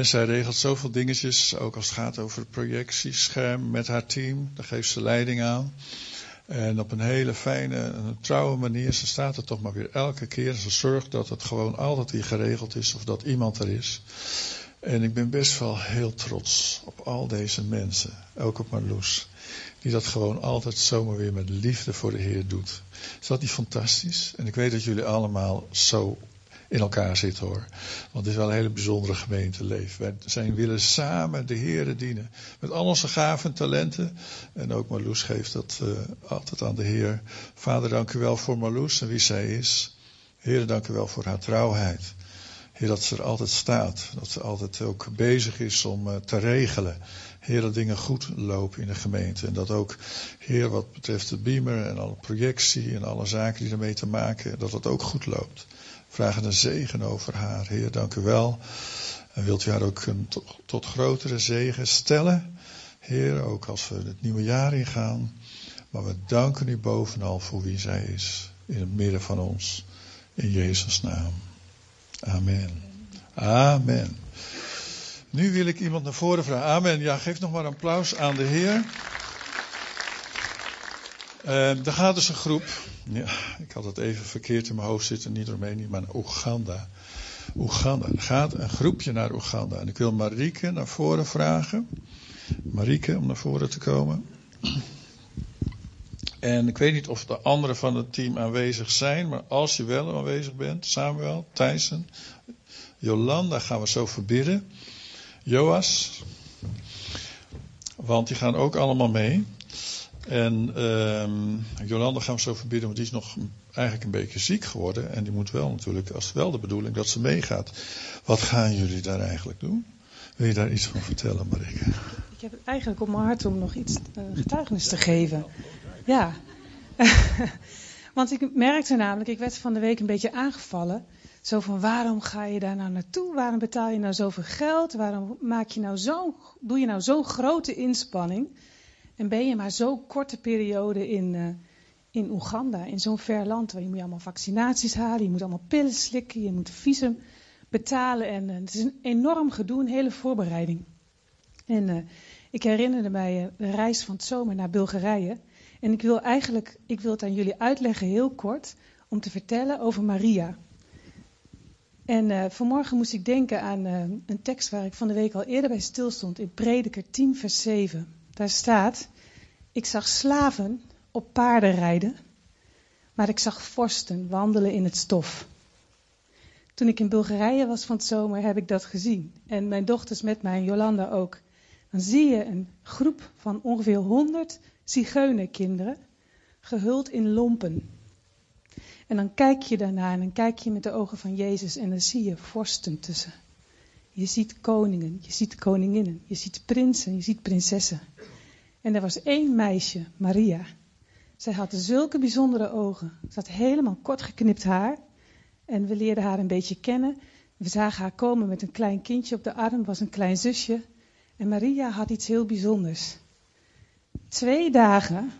zij regelt zoveel dingetjes, ook als het gaat over projectiescherm met haar team. Daar geeft ze leiding aan. En op een hele fijne, trouwe manier. Ze staat er toch maar weer elke keer. Ze zorgt dat het gewoon altijd weer geregeld is of dat iemand er is. En ik ben best wel heel trots op al deze mensen. Ook op Marloes. Die dat gewoon altijd zomaar weer met liefde voor de Heer doet. Is dat niet fantastisch? En ik weet dat jullie allemaal zo in elkaar zitten hoor. Want het is wel een hele bijzondere gemeenteleven. Wij willen samen de Heer dienen. Met al onze gaven en talenten. En ook Marloes geeft dat uh, altijd aan de Heer. Vader, dank u wel voor Marloes en wie zij is. Heer, dank u wel voor haar trouwheid. Heer, dat ze er altijd staat. Dat ze altijd ook bezig is om uh, te regelen. Heer, dat dingen goed lopen in de gemeente. En dat ook, Heer, wat betreft de beamer en alle projectie en alle zaken die ermee te maken, dat het ook goed loopt. Vragen een zegen over haar. Heer, dank u wel. En wilt u haar ook een tot grotere zegen stellen? Heer, ook als we het nieuwe jaar ingaan. Maar we danken u bovenal voor wie zij is. In het midden van ons. In Jezus' naam. Amen. Amen. Nu wil ik iemand naar voren vragen. Amen. Ja, geef nog maar een applaus aan de Heer. Uh, er gaat dus een groep. Ja, ik had het even verkeerd in mijn hoofd zitten. Niet Roemenië, maar Oeganda. Oeganda. Er gaat een groepje naar Oeganda. En ik wil Marieke naar voren vragen. Marieke, om naar voren te komen. En ik weet niet of de anderen van het team aanwezig zijn. Maar als je wel aanwezig bent. Samuel, Thijssen, Jolanda gaan we zo verbidden. Joas. Want die gaan ook allemaal mee. En uh, Jolanda gaan we zo verbidden, want die is nog eigenlijk een beetje ziek geworden. En die moet wel natuurlijk, als wel de bedoeling, dat ze meegaat. Wat gaan jullie daar eigenlijk doen? Wil je daar iets van vertellen, Marike? Ik heb het eigenlijk op mijn hart om nog iets uh, getuigenis te geven. Ja. [laughs] want ik merkte namelijk, ik werd van de week een beetje aangevallen. Zo van waarom ga je daar nou naartoe? Waarom betaal je nou zoveel geld? Waarom maak je nou zo, doe je nou zo'n grote inspanning? En ben je maar zo'n korte periode in, uh, in Oeganda, in zo'n ver land, waar je moet allemaal vaccinaties halen, je moet allemaal pillen slikken, je moet visum betalen. En uh, het is een enorm gedoe, een hele voorbereiding. En uh, ik herinnerde mij de reis van het zomer naar Bulgarije. En ik wil eigenlijk, ik wil het aan jullie uitleggen heel kort, om te vertellen over Maria. En vanmorgen moest ik denken aan een tekst waar ik van de week al eerder bij stilstond, in Prediker 10, vers 7. Daar staat: Ik zag slaven op paarden rijden, maar ik zag vorsten wandelen in het stof. Toen ik in Bulgarije was van het zomer, heb ik dat gezien. En mijn dochters met mij, Jolanda ook. Dan zie je een groep van ongeveer 100 zigeunerkinderen, gehuld in lompen. En dan kijk je daarna en dan kijk je met de ogen van Jezus en dan zie je vorsten tussen. Je ziet koningen, je ziet koninginnen, je ziet prinsen, je ziet prinsessen. En er was één meisje, Maria. Zij had zulke bijzondere ogen. Ze had helemaal kort geknipt haar. En we leerden haar een beetje kennen. We zagen haar komen met een klein kindje op de arm, was een klein zusje. En Maria had iets heel bijzonders. Twee dagen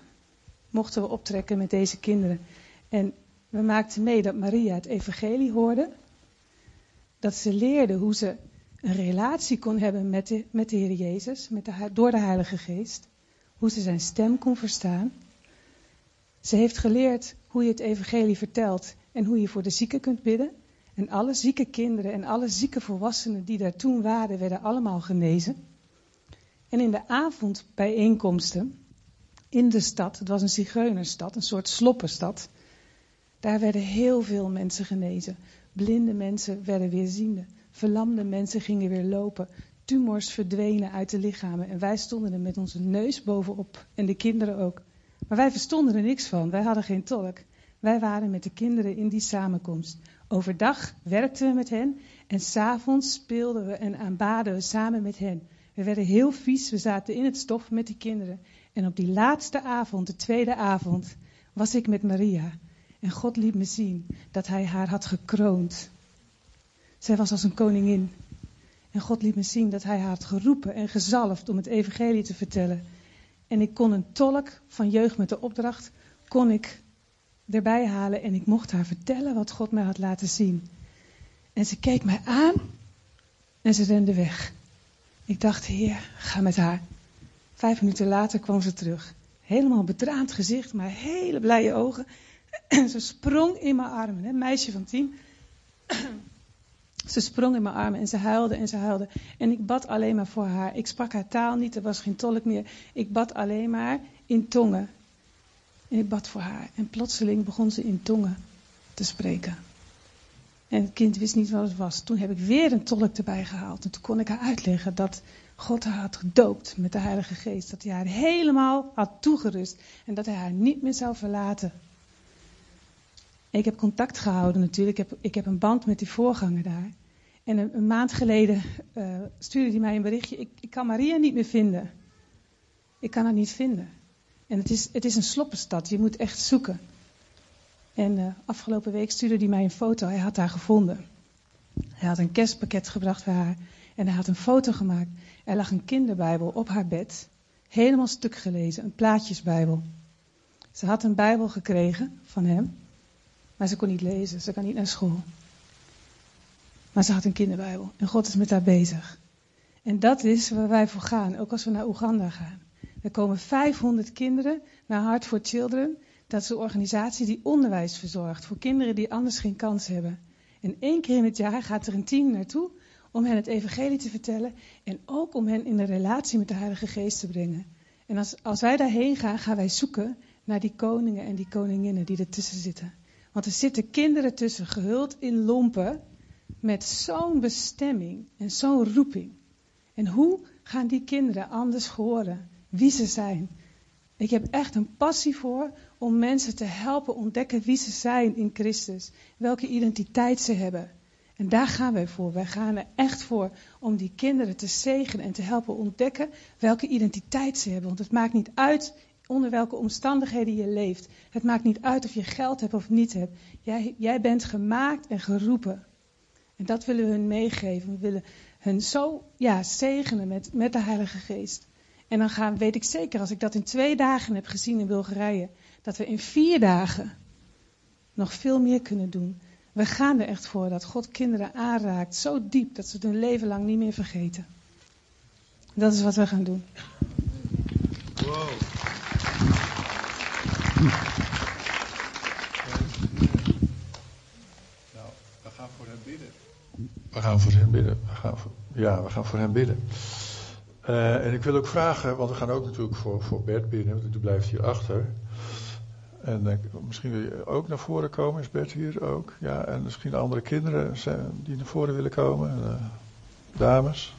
mochten we optrekken met deze kinderen. En we maakten mee dat Maria het evangelie hoorde. Dat ze leerde hoe ze een relatie kon hebben met de, met de Heer Jezus, met de, door de Heilige Geest. Hoe ze zijn stem kon verstaan. Ze heeft geleerd hoe je het evangelie vertelt en hoe je voor de zieken kunt bidden. En alle zieke kinderen en alle zieke volwassenen die daar toen waren, werden allemaal genezen. En in de avondbijeenkomsten in de stad, het was een zigeunerstad, een soort sloppenstad, daar werden heel veel mensen genezen. Blinde mensen werden weer ziende. Verlamde mensen gingen weer lopen. Tumors verdwenen uit de lichamen. En wij stonden er met onze neus bovenop. En de kinderen ook. Maar wij verstonden er niks van. Wij hadden geen tolk. Wij waren met de kinderen in die samenkomst. Overdag werkten we met hen. En s'avonds speelden we en aanbaden we samen met hen. We werden heel vies. We zaten in het stof met die kinderen. En op die laatste avond, de tweede avond, was ik met Maria. En God liet me zien dat hij haar had gekroond zij was als een koningin. En God liet me zien dat hij haar had geroepen en gezalfd om het evangelie te vertellen. En ik kon een tolk van jeugd met de opdracht, kon ik erbij halen en ik mocht haar vertellen wat God mij had laten zien. En ze keek mij aan En ze rende weg. Ik dacht, heer, ga met haar. Vijf minuten later kwam ze terug. Helemaal betraand gezicht, maar hele blije ogen. En ze sprong in mijn armen, een meisje van tien. Ze sprong in mijn armen en ze huilde en ze huilde. En ik bad alleen maar voor haar. Ik sprak haar taal niet, er was geen tolk meer. Ik bad alleen maar in tongen. En ik bad voor haar. En plotseling begon ze in tongen te spreken. En het kind wist niet wat het was. Toen heb ik weer een tolk erbij gehaald. En toen kon ik haar uitleggen dat God haar had gedoopt met de Heilige Geest. Dat hij haar helemaal had toegerust. En dat hij haar niet meer zou verlaten. Ik heb contact gehouden natuurlijk. Ik heb, ik heb een band met die voorganger daar. En een, maand geleden uh, stuurde hij mij een berichtje. Ik, ik, kan Maria niet meer vinden. Ik kan haar niet vinden. En het is, het is een sloppenstad. Je moet echt zoeken. En uh, afgelopen week stuurde hij mij een foto. Hij had haar gevonden. Hij had een kerstpakket gebracht voor haar. En hij had een foto gemaakt. Er lag een kinderbijbel op haar bed. Helemaal stuk gelezen. Een plaatjesbijbel. Ze had een bijbel gekregen van hem. Maar ze kon niet lezen. Ze kan niet naar school. Maar ze had een kinderbijbel. En God is met haar bezig. En dat is waar wij voor gaan. Ook als we naar Oeganda gaan. Er komen 500 kinderen naar Heart for Children. Dat is een organisatie die onderwijs verzorgt voor kinderen die anders geen kans hebben. En één keer in het jaar gaat er een team naartoe om hen het evangelie te vertellen en ook om hen in een relatie met de Heilige Geest te brengen. En als, als wij daarheen gaan, gaan wij zoeken naar die koningen en die koninginnen die ertussen zitten. Want er zitten kinderen tussen, gehuld in lompen, met zo'n bestemming en zo'n roeping. En hoe gaan die kinderen anders horen wie ze zijn? Ik heb echt een passie voor om mensen te helpen ontdekken wie ze zijn in Christus. Welke identiteit ze hebben. En daar gaan wij voor. Wij gaan er echt voor om die kinderen te zegenen en te helpen ontdekken welke identiteit ze hebben. Want het maakt niet uit onder welke omstandigheden je leeft. Het maakt niet uit of je geld hebt of niet hebt. Jij, jij bent gemaakt en geroepen. En dat willen we hun meegeven. We willen hun zo ja, zegenen met, met de Heilige Geest. En dan gaan, weet ik zeker, als ik dat in twee dagen heb gezien in Bulgarije, dat we in vier dagen nog veel meer kunnen doen. We gaan er echt voor dat God kinderen aanraakt zo diep dat ze het hun leven lang niet meer vergeten. Dat is wat we gaan doen. Wow. Nou, we gaan voor hem bidden. We gaan voor hem bidden. We gaan ja, we gaan voor hem bidden. Uh, en ik wil ook vragen, want we gaan ook natuurlijk voor, voor Bert bidden, want die blijft hier achter. En uh, misschien wil je ook naar voren komen, is Bert hier ook? Ja, en misschien andere kinderen zijn, die naar voren willen komen, uh, dames.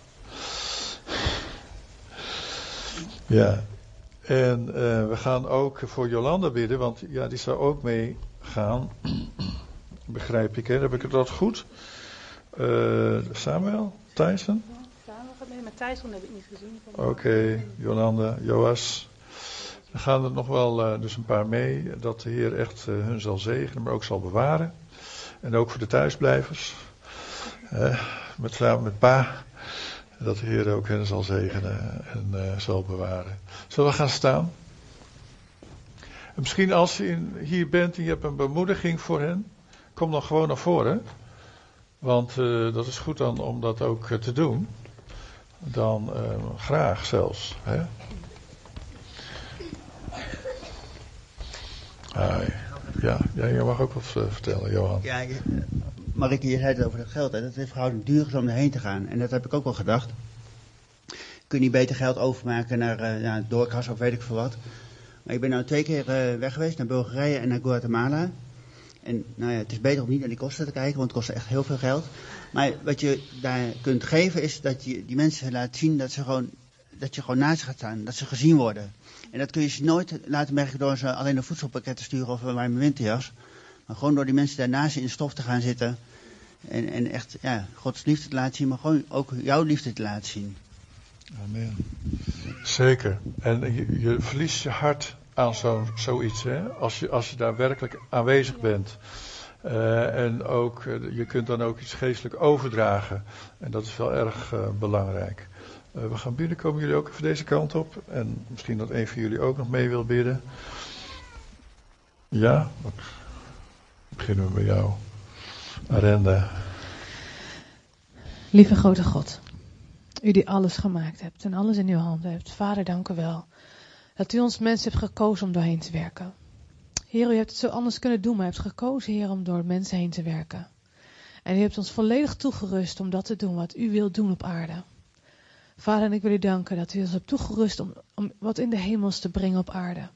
Ja, en uh, we gaan ook voor Jolanda bidden, want ja, die zou ook mee gaan. Begrijp ik, hè? Heb ik het dat goed? Uh, Samuel, Tyson? Samuel gaat mee, maar Tyson heb ik niet gezien. Oké, okay, Jolanda, Joas. Er gaan er nog wel uh, dus een paar mee, dat de Heer echt hun zal zegenen, maar ook zal bewaren. En ook voor de thuisblijvers. met, samen met pa dat de Heer ook hen zal zegenen en uh, zal bewaren. Zullen we gaan staan? En misschien als je in, hier bent en je hebt een bemoediging voor hen, kom dan gewoon naar voren. Want uh, dat is goed dan om dat ook uh, te doen. Dan graag zelfs. Hè? Ja, je mag ook wat vertellen, Johan. Ja, Marike, je zei het over het geld. Dat is verhoudelijk duur is om erheen te gaan. En dat heb ik ook wel gedacht. Kun je niet beter geld overmaken naar uh, ja, doorkas of weet ik veel wat. Maar ik ben nou twee keer uh, weg geweest naar Bulgarije en naar Guatemala. En nou ja, het is beter om niet naar die kosten te kijken, want het kost echt heel veel geld. Maar wat je daar kunt geven is dat je die mensen laat zien dat, ze gewoon, dat je gewoon naast ze gaat staan. Dat ze gezien worden. En dat kun je ze nooit laten merken door ze alleen een voedselpakket te sturen of een winterjas. Maar gewoon door die mensen daarnaast in stof te gaan zitten. En, en echt, ja, Gods liefde te laten zien, maar gewoon ook jouw liefde te laten zien. Amen. Zeker. En je, verliest je hart aan zo, zoiets, hè? Als, je, als je daar werkelijk aanwezig bent. Uh, en ook, uh, je kunt dan ook iets geestelijk overdragen. En dat is wel erg uh, belangrijk. we gaan bidden. Komen jullie ook even deze kant op? En misschien dat een van jullie ook nog mee wil bidden. Ja? Beginnen we bij jou. Arenda. Lieve grote God, u die alles gemaakt hebt en alles in uw handen hebt. Vader, dank u wel dat u ons mensen hebt gekozen om doorheen te werken. Heer, u hebt het zo anders kunnen doen, maar u hebt gekozen, Heer, om door mensen heen te werken. En u hebt ons volledig toegerust om dat te doen wat u wilt doen op aarde. Vader, en ik wil u danken dat u ons hebt toegerust om, om wat in de hemels te brengen op aarde.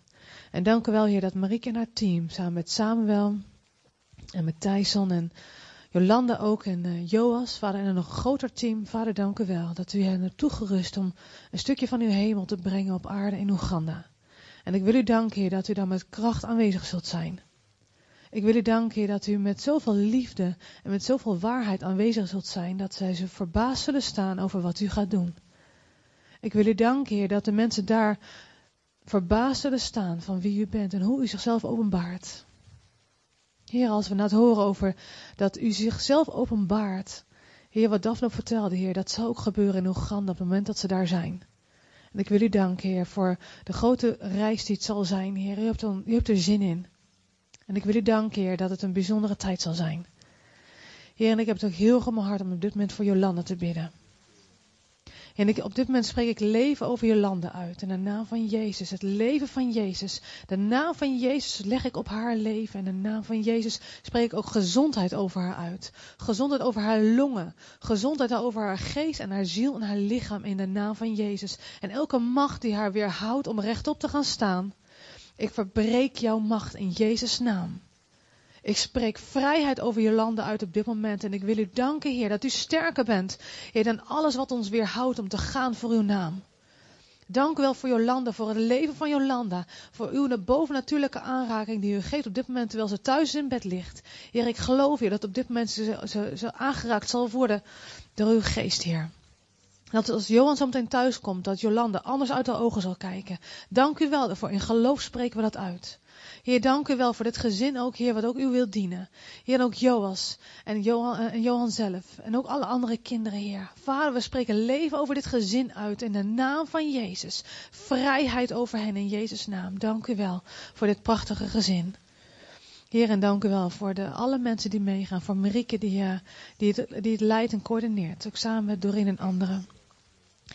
En dank u wel, Heer, dat Marieke en haar team samen met Samuel en met Thijson en Jolanda ook en uh, Joas, vader, en een nog groter team. Vader, dank u wel dat u hen hebt toegerust om een stukje van uw hemel te brengen op aarde in Oeganda. En ik wil u danken, Heer, dat u daar met kracht aanwezig zult zijn. Ik wil u danken, Heer, dat u met zoveel liefde en met zoveel waarheid aanwezig zult zijn, dat zij ze verbaasd zullen staan over wat u gaat doen. Ik wil u danken, Heer, dat de mensen daar verbaasd zullen staan van wie u bent en hoe u zichzelf openbaart. Heer, als we nou het horen over dat u zichzelf openbaart. Heer, wat Daphne vertelde, Heer, dat zal ook gebeuren in Oeganda op het moment dat ze daar zijn. En ik wil u danken, Heer, voor de grote reis die het zal zijn, Heer. U hebt, er, zin in. En ik wil u danken, Heer, dat het een bijzondere tijd zal zijn. Heer, en ik heb het ook heel goed mijn hart om op dit moment voor Jolanda te bidden. En ik, op dit moment spreek ik leven over je landen uit. In de naam van Jezus, het leven van Jezus. De naam van Jezus leg ik op haar leven. En de naam van Jezus spreek ik ook gezondheid over haar uit. Gezondheid over haar longen. Gezondheid over haar geest en haar ziel en haar lichaam in de naam van Jezus. En elke macht die haar weerhoudt om rechtop te gaan staan. Ik verbreek jouw macht in Jezus' naam. Ik spreek vrijheid over je landen uit op dit moment. En ik wil u danken, Heer, dat u sterker bent. Heer, dan alles wat ons weerhoudt om te gaan voor uw naam. Dank u wel voor Jolanda, voor het leven van Jolanda. Voor uw bovennatuurlijke aanraking die u geeft op dit moment terwijl ze thuis in bed ligt. Heer, ik geloof, Heer, dat op dit moment ze, aangeraakt zal worden door uw geest, Heer. Dat als Johan zo meteen thuis komt, dat Jolanda anders uit de ogen zal kijken. Dank u wel daarvoor. In geloof spreken we dat uit. Heer, dank u wel voor dit gezin ook, Heer, wat ook u wilt dienen. Heer, ook Joas en Johan, en Johan zelf. En ook alle andere kinderen, Heer. Vader, we spreken leven over dit gezin uit in de naam van Jezus. Vrijheid over hen in Jezus' naam. Dank u wel voor dit prachtige gezin. Heer, en dank u wel voor de, alle mensen die meegaan. Voor Marieke die, uh, die, het, die het leidt en coördineert. Ook samen met Doreen en anderen.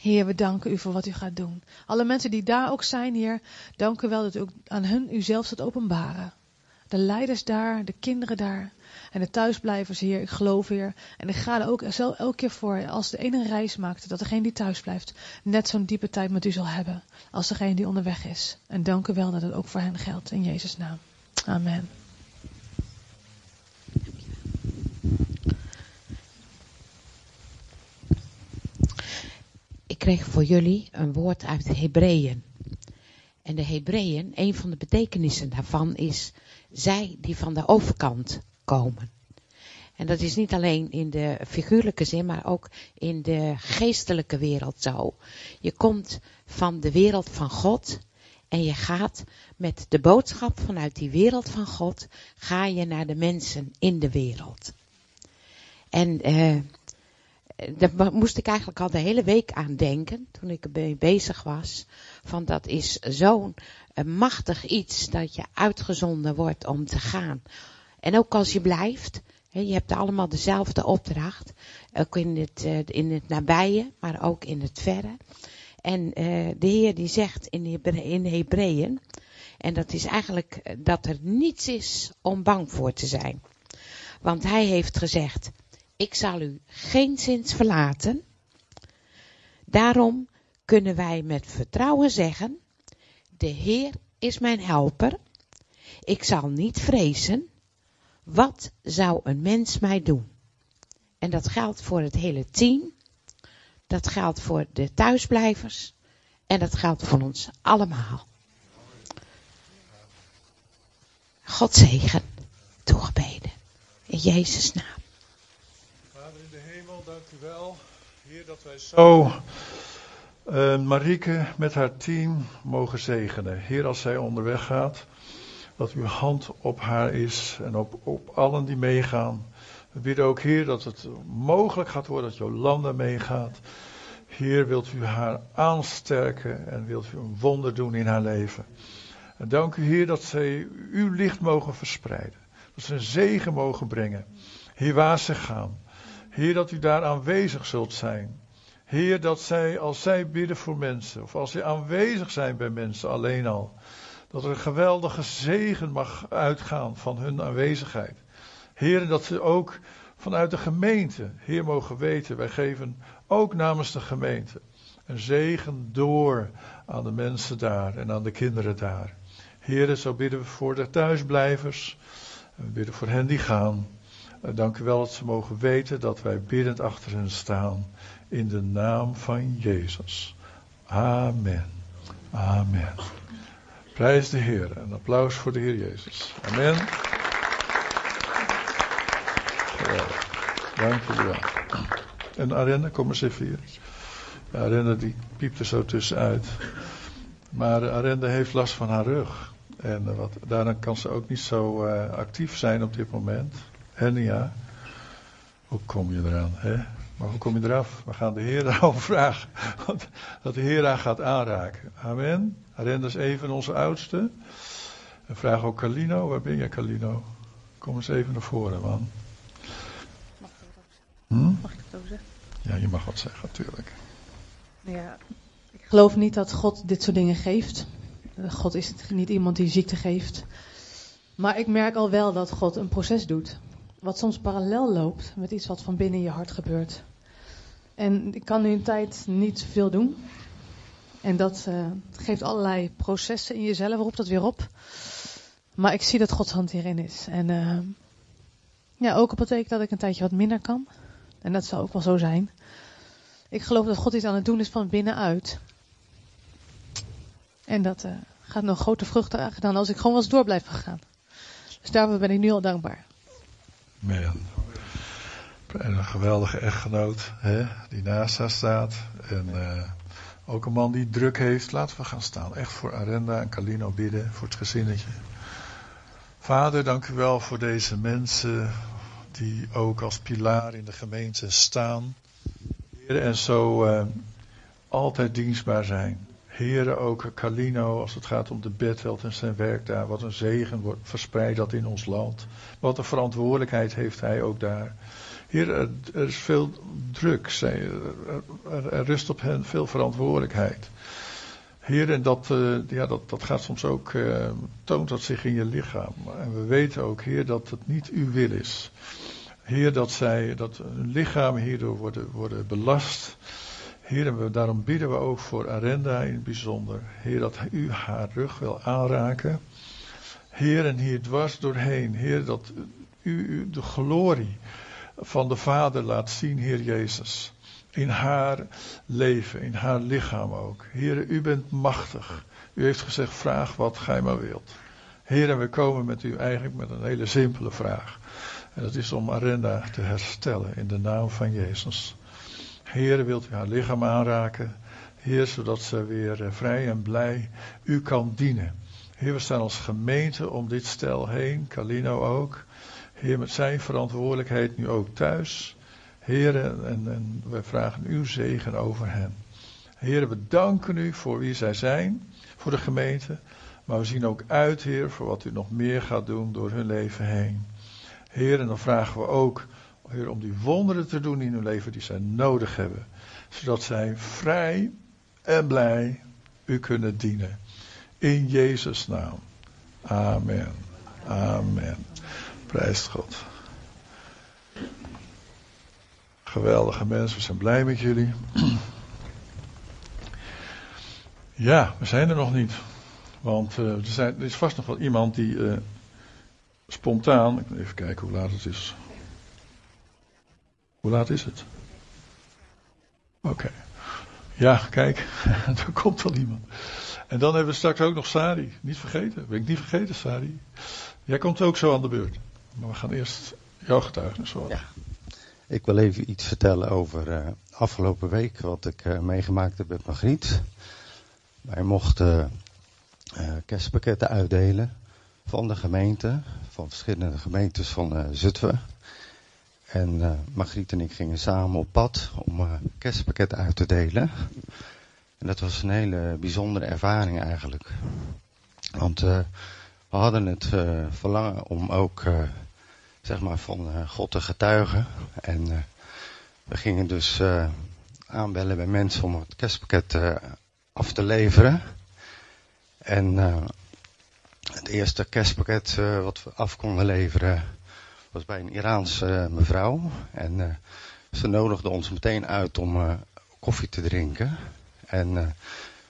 Heer, we danken u voor wat u gaat doen. Alle mensen die daar ook zijn, Heer, dank u wel dat u aan hun uzelf zult openbaren. De leiders daar, de kinderen daar en de thuisblijvers, Heer, ik geloof, Heer. En ik ga er ook zelf elke keer voor, als de ene reis maakt, dat degene die thuis blijft, net zo'n diepe tijd met u zal hebben, als degene die onderweg is. En dank u wel dat het ook voor hen geldt, in Jezus' naam. Amen. Ik kreeg voor jullie een woord uit Hebreeën. En de Hebreeën, een van de betekenissen daarvan is zij die van de overkant komen. En dat is niet alleen in de figuurlijke zin, maar ook in de geestelijke wereld zo. Je komt van de wereld van God en je gaat met de boodschap vanuit die wereld van God, ga je naar de mensen in de wereld. En eh, daar moest ik eigenlijk al de hele week aan denken toen ik ermee bezig was. Van dat is zo'n machtig iets dat je uitgezonden wordt om te gaan. En ook als je blijft, je hebt allemaal dezelfde opdracht. Ook in het, uh, in het nabije, maar ook in het verre. En de Heer die zegt in, in Hebreeën, en dat is eigenlijk dat er niets is om bang voor te zijn. Want hij heeft gezegd, ik zal u geen zins verlaten. Daarom kunnen wij met vertrouwen zeggen, de Heer is mijn helper. Ik zal niet vrezen. Wat zou een mens mij doen? En dat geldt voor het hele team. Dat geldt voor de thuisblijvers. En dat geldt voor ons allemaal. God zegen. Toegebeden. In Jezus' naam. Vader in de hemel, dank u wel. Heer, dat wij zo uh, Marieke met haar team mogen zegenen. Heer, als zij onderweg gaat, dat uw hand op haar is en op, op allen die meegaan. We bidden ook, Heer, dat het mogelijk gaat worden dat Jolanda meegaat. Heer, wilt u haar aansterken en wilt u een wonder doen in haar leven. En dank u, Heer, dat zij uw licht mogen verspreiden. Dat ze een zegen mogen brengen. Heer, waar ze gaan. Heer, dat u daar aanwezig zult zijn. Heer, dat zij, als zij bidden voor mensen, of als zij aanwezig zijn bij mensen alleen al, dat er een geweldige zegen mag uitgaan van hun aanwezigheid. Heer, dat ze ook vanuit de gemeente, Heer, mogen weten, wij geven ook namens de gemeente een zegen door aan de mensen daar en aan de kinderen daar. Heer, zo bidden we voor de thuisblijvers. We bidden voor hen die gaan. Dank u wel dat ze mogen weten dat wij biddend achter hen staan. In de naam van Jezus. Amen. Amen. Prijs de Heer. Een applaus voor de Heer Jezus. Amen. Dank u wel. En Arenne, kom eens even hier. Arenne die piept er zo tussenuit. Maar Arende heeft last van haar rug. En uh, wat, daarom kan ze ook niet zo uh, actief zijn op dit moment. En ja, hoe kom je eraan? Hè? Maar hoe kom je eraf? We gaan de Heer [laughs] daarover vragen. Want dat de Heer haar gaat aanraken. Amen. Arenda is even onze oudste. En vraag ook Calino. Waar ben jij, Calino? Kom eens even naar voren, man. Mag ik het ook zeggen? Hm? Mag ik het ook zeggen? Ja, je mag wat zeggen, natuurlijk. Nou ja, Ik geloof niet dat God dit soort dingen geeft. God is niet iemand die ziekte geeft. Maar ik merk al wel dat God een proces doet. Wat soms parallel loopt met iets wat van binnen in je hart gebeurt. En ik kan nu een tijd niet veel doen. En dat eh, geeft allerlei processen in jezelf, roept dat weer op. Maar ik zie dat Gods hand hierin is. En eh, ja, ook op betekent dat ik een tijdje wat minder kan. En dat zal ook wel zo zijn. Ik geloof dat God iets aan het doen is van binnenuit. En dat eh, gaat nog grote vruchten dragen dan als ik gewoon eens door blijf gegaan. Dus daarvoor ben ik nu al dankbaar. Man. En een geweldige echtgenoot hè, die naast haar staat. En uh, ook een man die druk heeft. Laten we gaan staan. Echt voor Arenda en Calino bidden. Voor het gezinnetje. Vader, dank u wel voor deze mensen. Die ook als pilaar in de gemeente staan. En zo uh, altijd dienstbaar zijn. Heren, ook Calino, als het gaat om de bedveld en zijn werk daar. Wat een zegen wordt verspreid dat in ons land. Wat een verantwoordelijkheid heeft hij ook daar. Heer, er, is veel druk. Er, er, rust op hen veel verantwoordelijkheid. Heer, en dat, uh, ja, dat, dat gaat soms ook, uh, toont dat zich in je lichaam. En we weten ook, Heer, dat het niet uw wil is. Heer, dat zij, dat hun lichamen hierdoor worden, worden belast. Heer, daarom bidden we ook voor Arenda in het bijzonder. Heer, dat u haar rug wil aanraken. Heer, en hier dwars doorheen. Heer, dat u de glorie van de Vader laat zien, Heer Jezus. In haar leven, in haar lichaam ook. Heer, u bent machtig. U heeft gezegd, vraag wat gij maar wilt. Heer, en we komen met u eigenlijk met een hele simpele vraag. En dat is om Arenda te herstellen in de naam van Jezus. Heer, wilt u haar lichaam aanraken? Heer, zodat ze weer vrij en blij u kan dienen. Heer, we staan als gemeente om dit stel heen, Calino ook. Heer, met zijn verantwoordelijkheid nu ook thuis. Heer, en, en we vragen uw zegen over hen. Heer, we danken u voor wie zij zijn, voor de gemeente. Maar we zien ook uit, Heer, voor wat u nog meer gaat doen door hun leven heen. Heer, en dan vragen we ook Heer, om die wonderen te doen in hun leven die zij nodig hebben. Zodat zij vrij en blij u kunnen dienen. In Jezus' naam. Amen. Amen. Prijs God. Geweldige mensen, we zijn blij met jullie. Ja, we zijn er nog niet. Want uh, er, zijn, er, is vast nog wel iemand die uh, spontaan. Even kijken hoe laat het is. Hoe laat is het? Oké. Ja, kijk, [laughs] er komt wel iemand. En dan hebben we straks ook nog Sari. Niet vergeten. Ben ik niet vergeten, Sari. Jij komt ook zo aan de beurt. Maar we gaan eerst jouw getuigenis horen. Ja. Ik wil even iets vertellen over uh, afgelopen week. Wat ik uh, meegemaakt heb met Margriet. Wij mochten uh, kerstpakketten uitdelen. Van de gemeente. Van verschillende gemeentes van Zutphen. En uh, Margriet en ik gingen samen op pad om uh, kerstpakketten uit te delen. En dat was een hele bijzondere ervaring eigenlijk. Want uh, we hadden het verlangen om ook zeg maar van God te getuigen. En we gingen dus aanbellen bij mensen om het kerstpakket af te leveren. En het eerste kerstpakket wat we af konden leveren was bij een Iraanse mevrouw. En ze nodigde ons meteen uit om koffie te drinken. En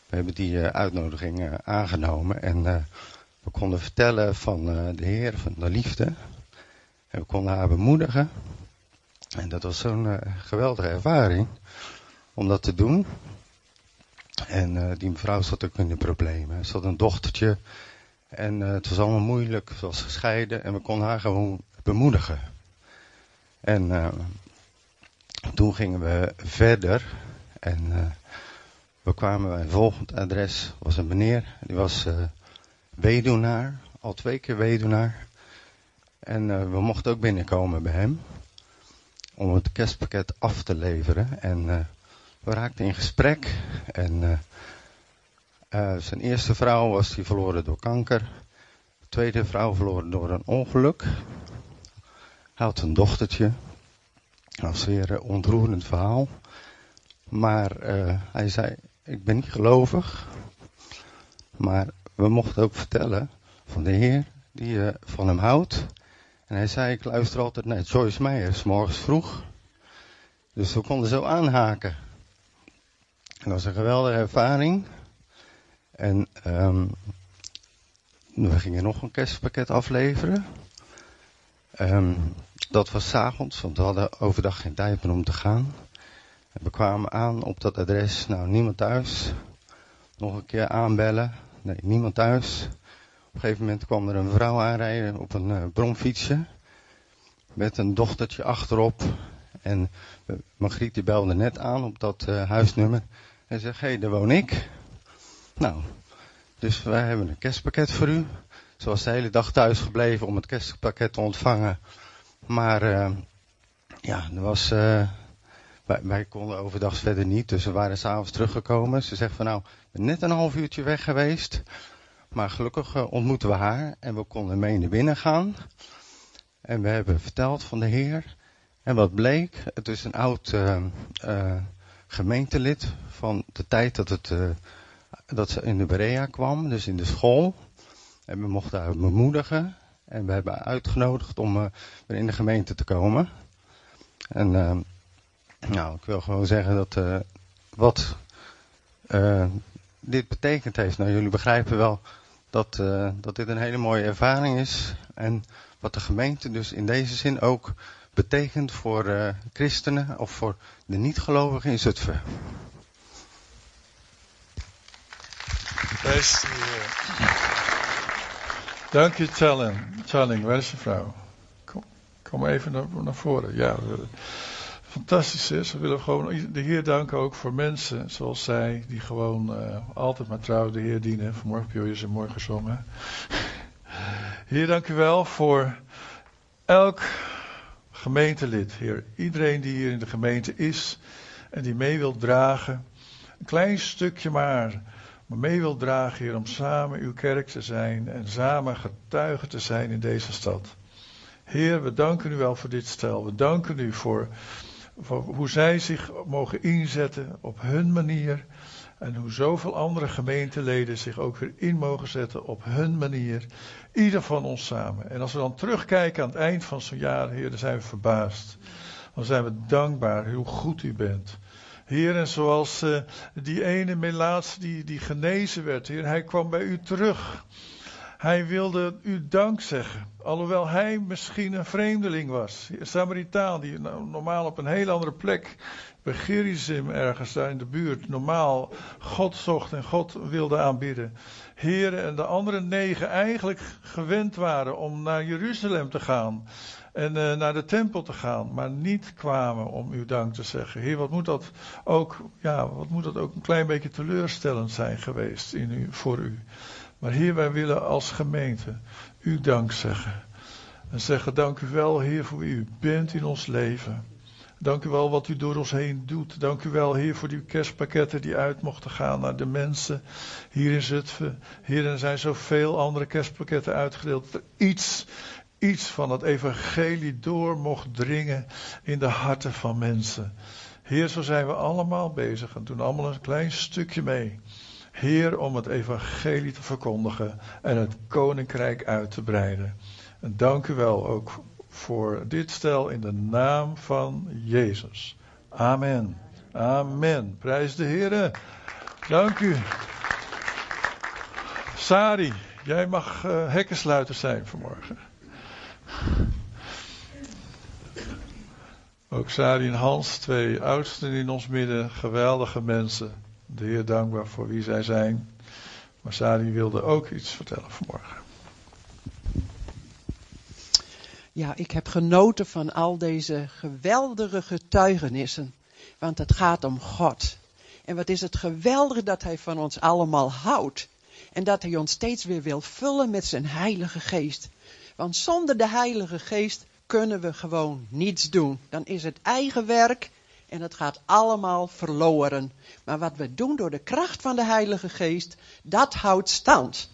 we hebben die uitnodiging aangenomen. En we konden vertellen van de Heer, van de liefde. En we konden haar bemoedigen. En dat was zo'n geweldige ervaring om dat te doen. En die mevrouw zat ook in de problemen. Ze had een dochtertje en het was allemaal moeilijk. Ze was gescheiden en we konden haar gewoon bemoedigen. En toen gingen we verder en we kwamen bij een volgend adres. was een meneer, die was weduwnaar, al twee keer weduwnaar. En we mochten ook binnenkomen bij hem om het kerstpakket af te leveren. En uh, we raakten in gesprek. En uh, uh, zijn eerste vrouw was die verloren door kanker. De tweede vrouw verloren door een ongeluk. Had een dochtertje. Dat was weer een ontroerend verhaal. Maar hij zei, ik ben niet gelovig. Maar we mochten ook vertellen van de Heer die van hem houdt. En hij zei, ik luister altijd naar Joyce Meyer, morgens vroeg. Dus we konden zo aanhaken. En dat was een geweldige ervaring. En um, we gingen nog een kerstpakket afleveren. Um, dat was s'avonds, want we hadden overdag geen tijd meer om te gaan. We kwamen aan op dat adres, nou niemand thuis. Nog een keer aanbellen, nee niemand thuis. Op een gegeven moment kwam er een vrouw aanrijden op een uh, bromfietsje. Met een dochtertje achterop. En uh, Margriet belde net aan op dat uh, huisnummer. En zegt, hé, hey, daar woon ik. Nou, dus wij hebben een kerstpakket voor u. Ze was de hele dag thuis gebleven om het kerstpakket te ontvangen. Maar ja, er was... Wij, wij, konden overdag verder niet, dus we waren s'avonds teruggekomen. Ze zegt van nou, net een half uurtje weg geweest. Maar gelukkig uh, ontmoetten we haar en we konden mee naar binnen gaan. En we hebben verteld van de Heer. En wat bleek, het is een oud uh, gemeentelid van de tijd dat, het, dat ze in de Berea kwam, dus in de school. En we mochten haar bemoedigen. En we hebben uitgenodigd om weer in de gemeente te komen. En nou, ik wil gewoon zeggen dat wat dit betekend heeft. Nou, jullie begrijpen wel dat, uh, dat dit een hele mooie ervaring is. En wat de gemeente dus in deze zin ook betekent voor uh, christenen of voor de niet-gelovigen in Zutphen. Beste, Dank je, Tjalling. Tjalling, waar is de vrouw? Kom, kom even naar, naar voren. Ja, fantastisch is. We willen gewoon de Heer danken ook voor mensen zoals zij, die gewoon uh, altijd maar trouw de Heer dienen. Vanmorgen heb je ze morgen gezongen. [laughs] Heer, dank u wel voor elk gemeentelid, Heer. Iedereen die hier in de gemeente is en die mee wil dragen. Een klein stukje maar, maar mee wil dragen, Heer, om samen uw kerk te zijn en samen getuigen te zijn in deze stad. Heer, we danken u wel voor dit stel. We danken u voor hoe zij zich mogen inzetten op hun manier. En hoe zoveel andere gemeenteleden zich ook weer in mogen zetten op hun manier. Ieder van ons samen. En als we dan terugkijken aan het eind van zo'n jaar, Heer, dan zijn we verbaasd. Dan zijn we dankbaar hoe goed u bent. Heer, en zoals uh, die ene melaats die, die genezen werd, Heer, hij kwam bij u terug. Hij wilde u dank zeggen. Alhoewel hij misschien een vreemdeling was. Een Samaritaan die normaal op een heel andere plek. Bij Gerizim ergens daar in de buurt. Normaal God zocht en God wilde aanbidden. Heren en de andere negen eigenlijk gewend waren om naar Jeruzalem te gaan. En uh, naar de tempel te gaan. Maar niet kwamen om uw dank te zeggen. Heer, wat moet dat ook, ja, wat moet dat ook een klein beetje teleurstellend zijn geweest in u, voor u. Maar Heer, wij willen als gemeente u dank zeggen. En zeggen dank u wel, Heer, voor wie u bent in ons leven. Dank u wel wat u door ons heen doet. Dank u wel, Heer, voor die kerstpakketten die uit mochten gaan naar de mensen hier in Zutphen. Heer, er zijn zoveel andere kerstpakketten uitgedeeld. Iets iets van het evangelie door mocht dringen in de harten van mensen. Heer, zo zijn we allemaal bezig en doen allemaal een klein stukje mee. Heer, om het evangelie te verkondigen en het koninkrijk uit te breiden. En dank u wel ook voor dit stel in de naam van Jezus. Amen. Amen. Prijs de Heer. Dank u. Sari, jij mag uh, hekkensluiter zijn vanmorgen. Ook Sari en Hans, twee oudsten in ons midden, geweldige mensen. De Heer dankbaar voor wie zij zijn. Maar Sari wilde ook iets vertellen vanmorgen. Ja, ik heb genoten van al deze geweldige getuigenissen. Want het gaat om God. En wat is het geweldig dat Hij van ons allemaal houdt. En dat Hij ons steeds weer wil vullen met zijn Heilige Geest. Want zonder de Heilige Geest kunnen we gewoon niets doen. Dan is het eigen werk en het gaat allemaal verloren. Maar wat we doen door de kracht van de Heilige Geest, dat houdt stand.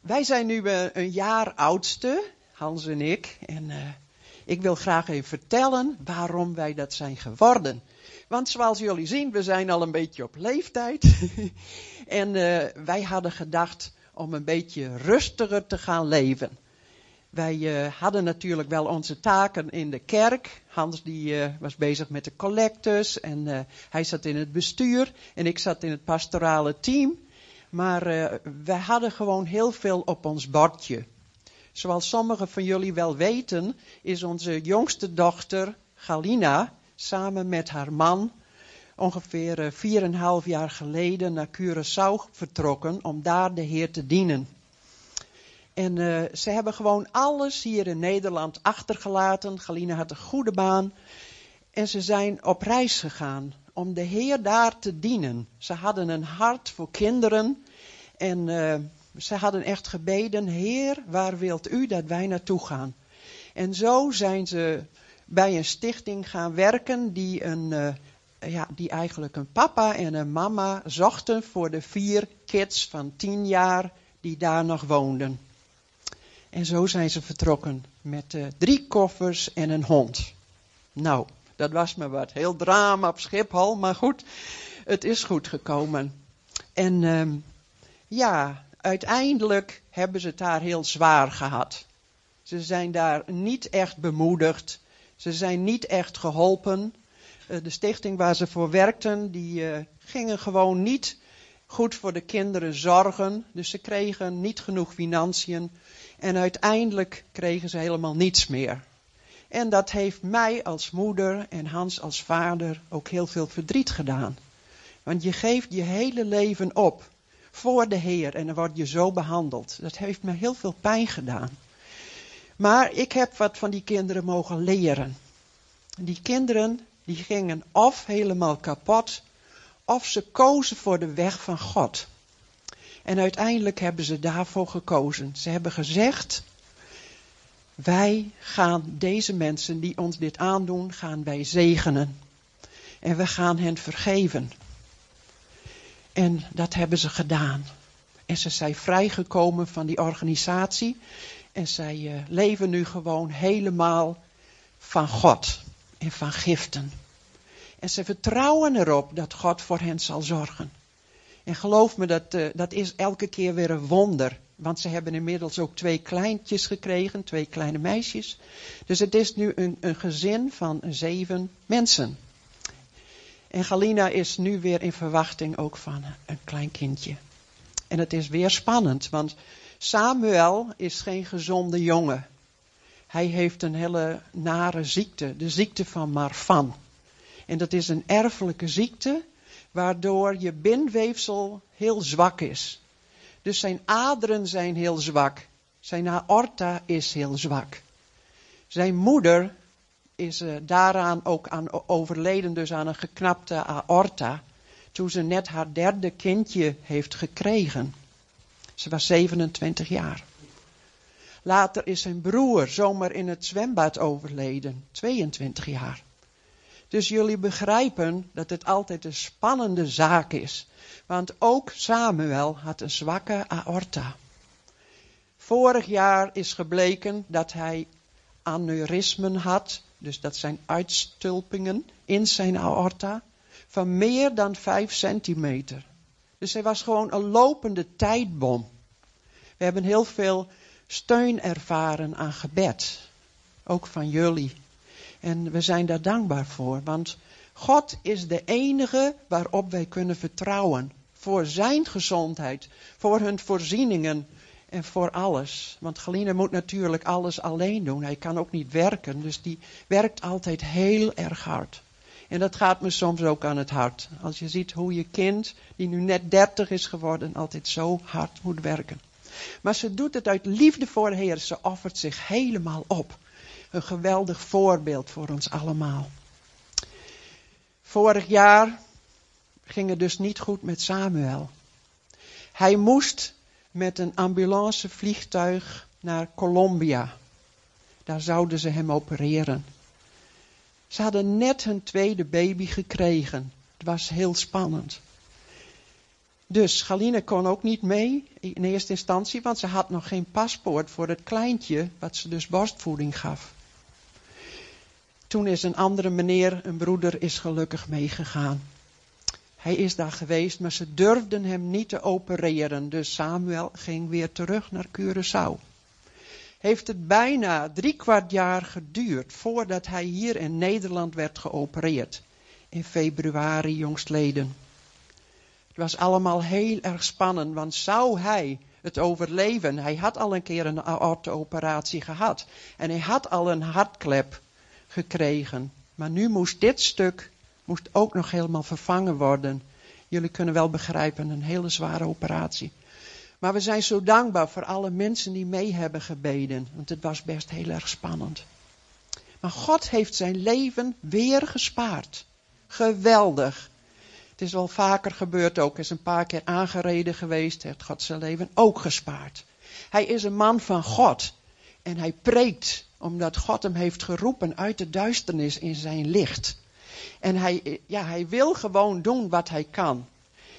Wij zijn nu eh, een jaar oudste, Hans en ik. En uh, ik wil graag even vertellen waarom wij dat zijn geworden. Want zoals jullie zien, we zijn al een beetje op leeftijd. [laughs] en uh, wij hadden gedacht om een beetje rustiger te gaan leven. Wij uh, hadden natuurlijk wel onze taken in de kerk. Hans die uh, was bezig met de collectors en uh, hij zat in het bestuur en ik zat in het pastorale team. Maar wij hadden gewoon heel veel op ons bordje. Zoals sommigen van jullie wel weten, is onze jongste dochter Galina samen met haar man ongeveer 4,5 jaar geleden naar Curaçao vertrokken om daar de Heer te dienen. En uh, ze hebben gewoon alles hier in Nederland achtergelaten. Galina had een goede baan. En ze zijn op reis gegaan om de Heer daar te dienen. Ze hadden een hart voor kinderen. En uh, ze hadden echt gebeden, Heer, waar wilt u dat wij naartoe gaan? En zo zijn ze bij een stichting gaan werken die, een, uh, ja, die eigenlijk een papa en een mama zochten voor de vier kids van tien jaar die daar nog woonden. En zo zijn ze vertrokken met uh, drie koffers en een hond. Nou, dat was me wat. Heel drama op Schiphol, maar goed, het is goed gekomen. En uh, ja, uiteindelijk hebben ze het daar heel zwaar gehad. Ze zijn daar niet echt bemoedigd. Ze zijn niet echt geholpen. Uh, de stichting waar ze voor werkten, die uh, gingen gewoon niet goed voor de kinderen zorgen. Dus ze kregen niet genoeg financiën. En uiteindelijk kregen ze helemaal niets meer. En dat heeft mij als moeder en Hans als vader ook heel veel verdriet gedaan. Want je geeft je hele leven op voor de Heer en dan word je zo behandeld. Dat heeft me heel veel pijn gedaan. Maar ik heb wat van die kinderen mogen leren. Die kinderen die gingen of helemaal kapot, of ze kozen voor de weg van God. En uiteindelijk hebben ze daarvoor gekozen. Ze hebben gezegd, wij gaan deze mensen die ons dit aandoen, gaan wij zegenen. En we gaan hen vergeven. En dat hebben ze gedaan. En ze zijn vrijgekomen van die organisatie. En zij uh, leven nu gewoon helemaal van God en van giften. En ze vertrouwen erop dat God voor hen zal zorgen. En geloof me, dat, uh, dat is elke keer weer een wonder. Want ze hebben inmiddels ook twee kleintjes gekregen, twee kleine meisjes. Dus het is nu een, een gezin van zeven mensen. En Galina is nu weer in verwachting ook van een klein kindje. En het is weer spannend, want Samuel is geen gezonde jongen. Hij heeft een hele nare ziekte, de ziekte van Marfan. En dat is een erfelijke ziekte waardoor je bindweefsel heel zwak is. Dus zijn aderen zijn heel zwak. Zijn aorta is heel zwak. Zijn moeder is uh, daaraan ook aan overleden, dus aan een geknapte aorta, toen ze net haar derde kindje heeft gekregen. Ze was 27 jaar. Later is zijn broer zomaar in het zwembad overleden, 22 jaar. Dus jullie begrijpen dat het altijd een spannende zaak is. Want ook Samuel had een zwakke aorta. Vorig jaar is gebleken dat hij aneurysmen had, dus dat zijn uitstulpingen in zijn aorta, van meer dan 5 centimeter. Dus hij was gewoon een lopende tijdbom. We hebben heel veel steun ervaren aan gebed, ook van jullie. En we zijn daar dankbaar voor, want God is de enige waarop wij kunnen vertrouwen. Voor zijn gezondheid, voor hun voorzieningen en voor alles. Want Galine moet natuurlijk alles alleen doen. Hij kan ook niet werken, dus die werkt altijd heel erg hard. En dat gaat me soms ook aan het hart. Als je ziet hoe je kind, die nu net 30 is geworden, altijd zo hard moet werken. Maar ze doet het uit liefde voor de Heer. Ze offert zich helemaal op. Een geweldig voorbeeld voor ons allemaal. Vorig jaar ging het dus niet goed met Samuel. Hij moest met een ambulancevliegtuig naar Colombia. Daar zouden ze hem opereren. Ze hadden net hun tweede baby gekregen. Het was heel spannend. Dus Galine kon ook niet mee in eerste instantie, want ze had nog geen paspoort voor het kleintje, wat ze dus borstvoeding gaf. Toen is een andere meneer, een broeder, is gelukkig meegegaan. Hij is daar geweest, maar ze durfden hem niet te opereren. Dus Samuel ging weer terug naar Curaçao. Heeft het bijna drie kwart jaar geduurd voordat hij hier in Nederland werd geopereerd. In februari jongstleden. Het was allemaal heel erg spannend, want zou hij het overleven? Hij had al een keer een aorteoperatie gehad. En hij had al een hartklep gekregen. Maar nu moest dit stuk moest ook nog helemaal vervangen worden. Jullie kunnen wel begrijpen, een hele zware operatie. Maar we zijn zo dankbaar voor alle mensen die mee hebben gebeden, want het was best heel erg spannend. Maar God heeft zijn leven weer gespaard. Geweldig. Het is wel vaker gebeurd ook. Is een paar keer aangereden geweest. Heeft God zijn leven ook gespaard. Hij is een man van God. En hij preekt omdat God hem heeft geroepen uit de duisternis in zijn licht. En hij, ja, hij wil gewoon doen wat hij kan.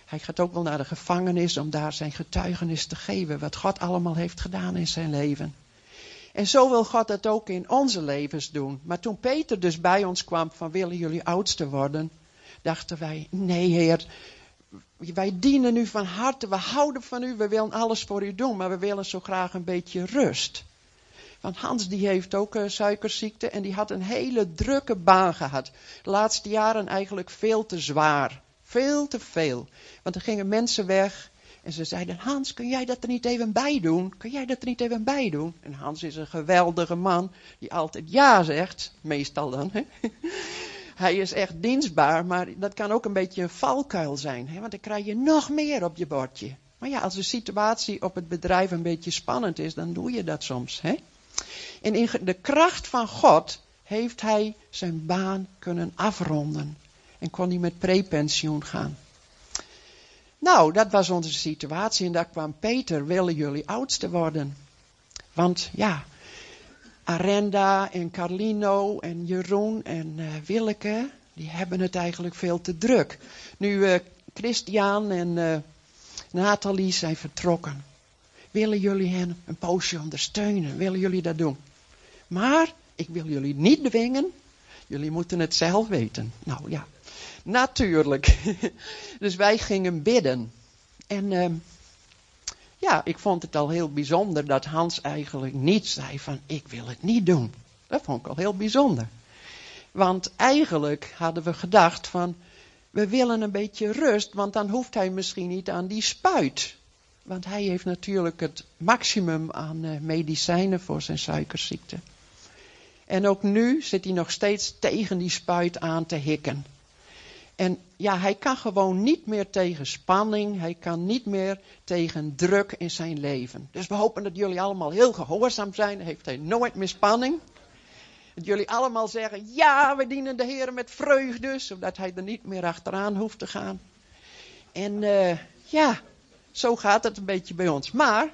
Hij gaat ook wel naar de gevangenis om daar zijn getuigenis te geven. Wat God allemaal heeft gedaan in zijn leven. En zo wil God dat ook in onze levens doen. Maar toen Peter dus bij ons kwam van willen jullie oudste worden. Dachten wij, nee heer, wij dienen u van harte, we houden van u, we willen alles voor u doen. Maar we willen zo graag een beetje rust. Want Hans die heeft ook uh, suikerziekte en die had een hele drukke baan gehad. De laatste jaren eigenlijk veel te zwaar. Veel te veel. Want er gingen mensen weg en ze zeiden, Hans, kun jij dat er niet even bij doen? Kun jij dat er niet even bij doen? En Hans is een geweldige man die altijd ja zegt, meestal dan. Hè? [laughs] Hij is echt dienstbaar, maar dat kan ook een beetje een valkuil zijn. Hè? Want dan krijg je nog meer op je bordje. Maar ja, als de situatie op het bedrijf een beetje spannend is, dan doe je dat soms. Hè? En in de kracht van God heeft hij zijn baan kunnen afronden. En kon hij met prepensioen gaan. Nou, dat was onze situatie. En daar kwam Peter, willen jullie oudste worden? Want ja, Arenda en Carlino en Jeroen en uh, Willeke, die hebben het eigenlijk veel te druk. Nu uh, Christian en uh, Nathalie zijn vertrokken. Willen jullie hen een poosje ondersteunen? Willen jullie dat doen? Maar ik wil jullie niet dwingen. Jullie moeten het zelf weten. Nou ja, natuurlijk. [laughs] dus wij gingen bidden. En uh, ja, ik vond het al heel bijzonder dat Hans eigenlijk niet zei van ik wil het niet doen. Dat vond ik al heel bijzonder. Want eigenlijk hadden we gedacht van we willen een beetje rust, want dan hoeft hij misschien niet aan die spuit. Want hij heeft natuurlijk het maximum aan uh, medicijnen voor zijn suikerziekte. En ook nu zit hij nog steeds tegen die spuit aan te hikken. En ja, hij kan gewoon niet meer tegen spanning. Hij kan niet meer tegen druk in zijn leven. Dus we hopen dat jullie allemaal heel gehoorzaam zijn. Heeft hij nooit meer spanning. Dat jullie allemaal zeggen, ja, we dienen de Heer met vreugde. Zodat hij er niet meer achteraan hoeft te gaan. En uh, ja, zo gaat het een beetje bij ons. Maar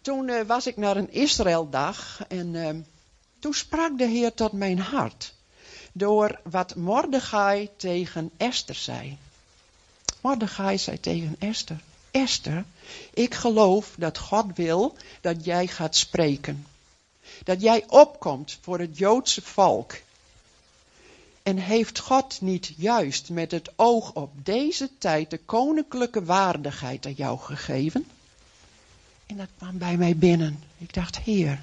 toen uh, was ik naar een Israëldag en uh, toen sprak de Heer tot mijn hart. Door wat Mordechai tegen Esther zei. Mordechai zei tegen Esther, Esther, ik geloof dat God wil dat jij gaat spreken. Dat jij opkomt voor het Joodse volk. En heeft God niet juist met het oog op deze tijd de koninklijke waardigheid aan jou gegeven? En dat kwam bij mij binnen. Ik dacht, Heer,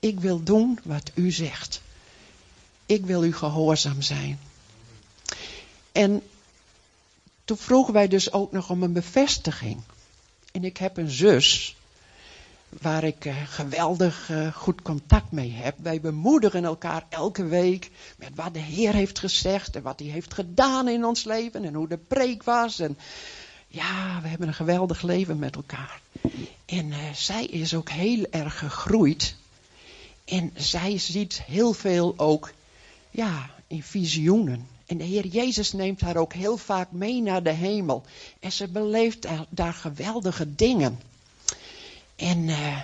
ik wil doen wat u zegt. Ik wil u gehoorzaam zijn. En toen vroegen wij dus ook nog om een bevestiging. En ik heb een zus waar ik uh, geweldig uh, goed contact mee heb. Wij bemoedigen elkaar elke week met wat de Heer heeft gezegd en wat hij heeft gedaan in ons leven en hoe de preek was. En ja, we hebben een geweldig leven met elkaar. En uh, zij is ook heel erg gegroeid. En zij ziet heel veel ook, ja, in visioenen. En de Heer Jezus neemt haar ook heel vaak mee naar de hemel. En ze beleeft daar geweldige dingen. En uh,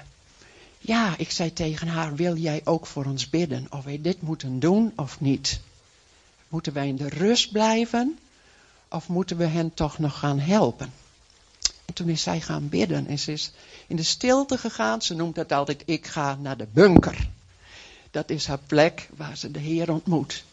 ja, ik zei tegen haar, wil jij ook voor ons bidden? Of wij dit moeten doen of niet? Moeten wij in de rust blijven? Of moeten we hen toch nog gaan helpen? En toen is zij gaan bidden. En ze is in de stilte gegaan. Ze noemt het altijd, ik ga naar de bunker. Dat is haar plek waar ze de Heer ontmoet.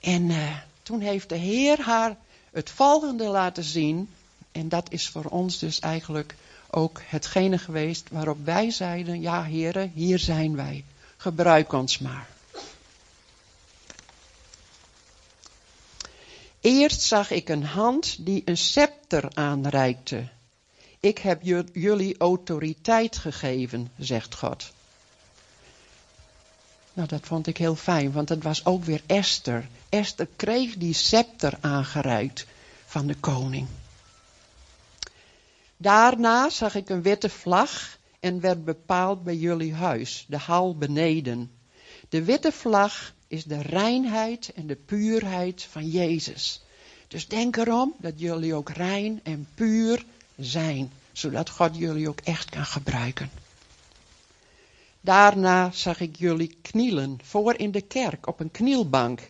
En uh, toen heeft de Heer haar het volgende laten zien. En dat is voor ons dus eigenlijk ook hetgene geweest waarop wij zeiden, ja heren, hier zijn wij. Gebruik ons maar. Eerst zag ik een hand die een scepter aanreikte. Ik heb jullie autoriteit gegeven, zegt God. Nou, dat vond ik heel fijn, want het was ook weer Esther. Esther kreeg die scepter aangereikt van de koning. Daarna zag ik een witte vlag en werd bepaald bij jullie huis, de hal beneden. De witte vlag is de reinheid en de puurheid van Jezus. Dus denk erom dat jullie ook rein en puur zijn, zodat God jullie ook echt kan gebruiken. Daarna zag ik jullie knielen voor in de kerk op een knielbank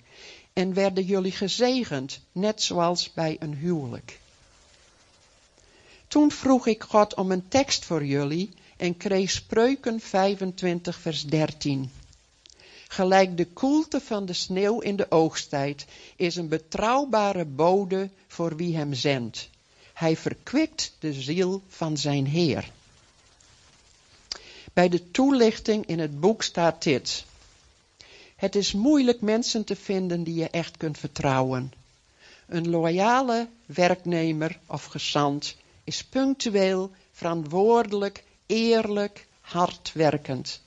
en werden jullie gezegend, net zoals bij een huwelijk. Toen vroeg ik God om een tekst voor jullie en kreeg Spreuken 25 vers 13. Gelijk de koelte van de sneeuw in de oogsttijd is een betrouwbare bode voor wie hem zendt. Hij verkwikt de ziel van zijn Heer. Bij de toelichting in het boek staat dit. Het is moeilijk mensen te vinden die je echt kunt vertrouwen. Een loyale werknemer of gezant is punctueel, verantwoordelijk, eerlijk, hardwerkend.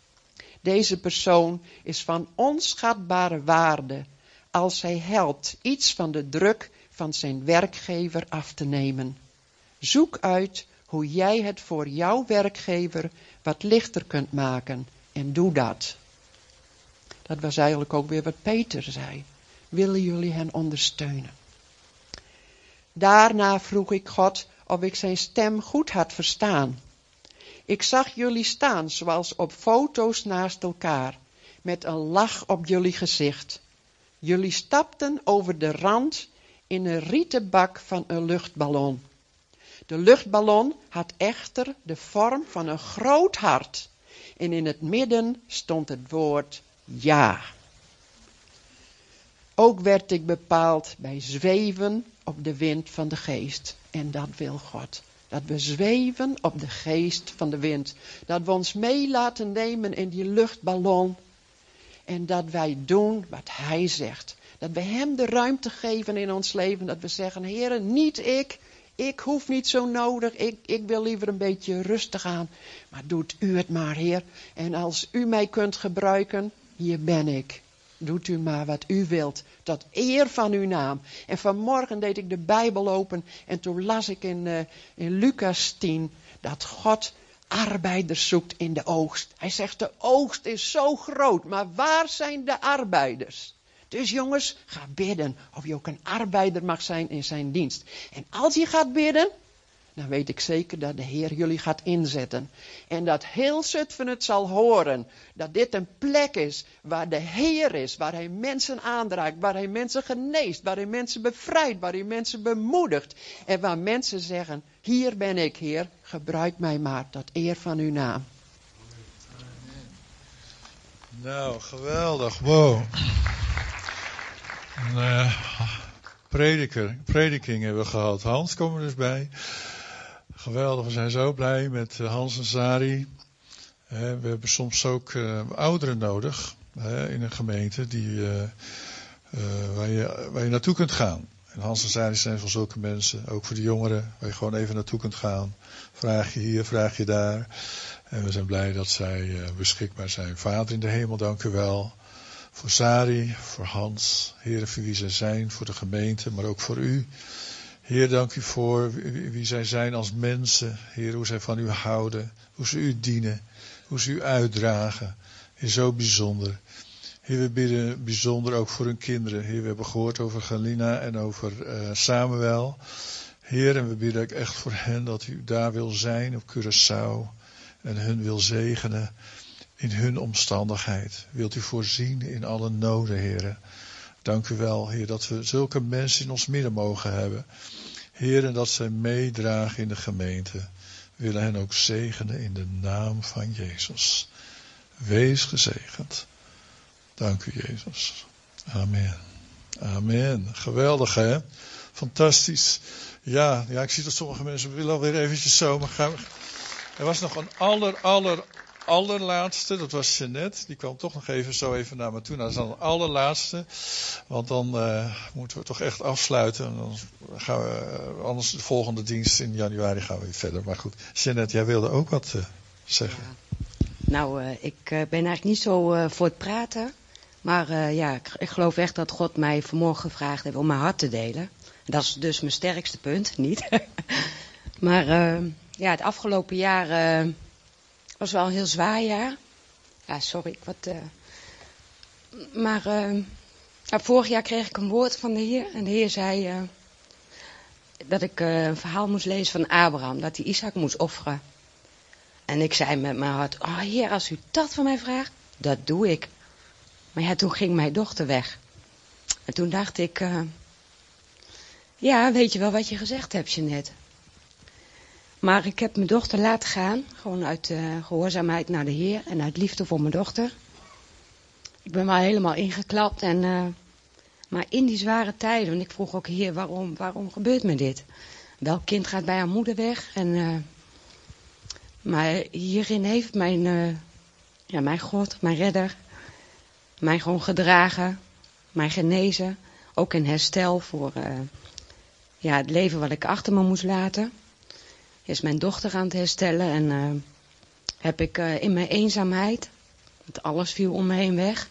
Deze persoon is van onschatbare waarde als hij helpt iets van de druk van zijn werkgever af te nemen. Zoek uit hoe jij het voor jouw werkgever wat lichter kunt maken en doe dat. Dat was eigenlijk ook weer wat Peter zei. Willen jullie hen ondersteunen? Daarna vroeg ik God of ik zijn stem goed had verstaan. Ik zag jullie staan zoals op foto's naast elkaar, met een lach op jullie gezicht. Jullie stapten over de rand in een rieten bak van een luchtballon. De luchtballon had echter de vorm van een groot hart en in het midden stond het woord ja. Ook werd ik bepaald bij zweven op de wind van de geest. En dat wil God. Dat we zweven op de geest van de wind. Dat we ons mee laten nemen in die luchtballon. En dat wij doen wat Hij zegt. Dat we Hem de ruimte geven in ons leven. Dat we zeggen, Heer, niet ik. Ik hoef niet zo nodig. Ik, ik wil liever een beetje rustig aan. Maar doet u het maar, Heer. En als u mij kunt gebruiken, hier ben ik. Doet u maar wat u wilt, tot eer van uw naam. En vanmorgen deed ik de Bijbel open en toen las ik in, uh, in Lucas 10 dat God arbeiders zoekt in de oogst. Hij zegt de oogst is zo groot, maar waar zijn de arbeiders? Dus jongens, ga bidden of je ook een arbeider mag zijn in zijn dienst. En als je gaat bidden, dan weet ik zeker dat de Heer jullie gaat inzetten. En dat heel Zutphen het zal horen. Dat dit een plek is waar de Heer is. Waar Hij mensen aandraagt. Waar Hij mensen geneest. Waar Hij mensen bevrijdt. Waar Hij mensen bemoedigt. En waar mensen zeggen, hier ben ik Heer. Gebruik mij maar tot eer van uw naam. Nou, geweldig. Wow. Een uh, prediker, prediking hebben we gehad. Hans, kom er dus bij. Geweldig, we zijn zo blij met eh, Hans en Sari. we hebben soms ook uh, ouderen nodig in een gemeente die, waar, je, waar je naartoe kunt gaan. En Hans en Sari zijn voor zulke mensen, ook voor de jongeren, waar je gewoon even naartoe kunt gaan. Vraag je hier, vraag je daar. En we zijn blij dat zij beschikbaar zijn. Vader in de hemel, dank u wel. Voor Sari, voor Hans, heren voor wie zij zijn, voor de gemeente, maar ook voor u. Heer, dank u voor wie zij zijn als mensen. Heer, hoe zij van u houden, hoe ze u dienen, hoe ze u uitdragen. Heer, zo bijzonder. Heer, we bidden bijzonder ook voor hun kinderen. Heer, we hebben gehoord over Galina en over uh, Samuel. Heer, en we bidden ook echt voor hen dat u daar wil zijn op Curaçao. En hun wil zegenen in hun omstandigheid. Wilt u voorzien in alle noden, heren. Dank u wel, Heer, dat we zulke mensen in ons midden mogen hebben. Heer, en dat zij meedragen in de gemeente. Willen hen ook zegenen in de naam van Jezus. Wees gezegend. Dank u, Jezus. Amen. Amen. Geweldig, hè? Fantastisch. Ja, ja, ik zie dat sommige mensen willen alweer eventjes zo, maar gaan we... Er was nog een aller, aller, allerlaatste, dat was Jeannette, die kwam toch nog even zo even naar me toe. Nou, dat is dan de allerlaatste, want dan uh, moeten we toch echt afsluiten. En dan gaan we, uh, anders de volgende dienst in januari gaan we verder. Maar goed, Jeannette, jij wilde ook wat uh, zeggen. Nou, ik ben eigenlijk niet zo voor het praten. Maar ja, ik, ik, geloof echt dat God mij vanmorgen gevraagd heeft om mijn hart te delen. Dat is dus mijn sterkste punt, niet? [laughs] maar ja, het afgelopen jaar was wel een heel zwaar jaar. Ja, sorry, wat. Uh... Maar uh, vorig jaar kreeg ik een woord van de Heer. En de Heer zei uh, dat ik een verhaal moest lezen van Abraham. Dat hij Isaac moest offeren. En ik zei met mijn hart: Oh Heer, als u dat van mij vraagt, dat doe ik. Maar ja, toen ging mijn dochter weg. En toen dacht ik: Ja, weet je wel wat je gezegd hebt, Jeanette? Maar ik heb mijn dochter laten gaan, gewoon uit uh, gehoorzaamheid naar de Heer en uit liefde voor mijn dochter. Ik ben wel helemaal ingeklapt en, uh, maar in die zware tijden, want ik vroeg ook Heer, waarom, waarom gebeurt me dit? Welk kind gaat bij haar moeder weg? En, uh, maar hierin heeft mijn, ja, mijn God, mijn redder, mij gewoon gedragen, mij genezen, ook een herstel voor ja, het leven wat ik achter me moest laten is mijn dochter aan het herstellen. En uh, heb ik uh, in mijn eenzaamheid, want alles viel om me heen weg,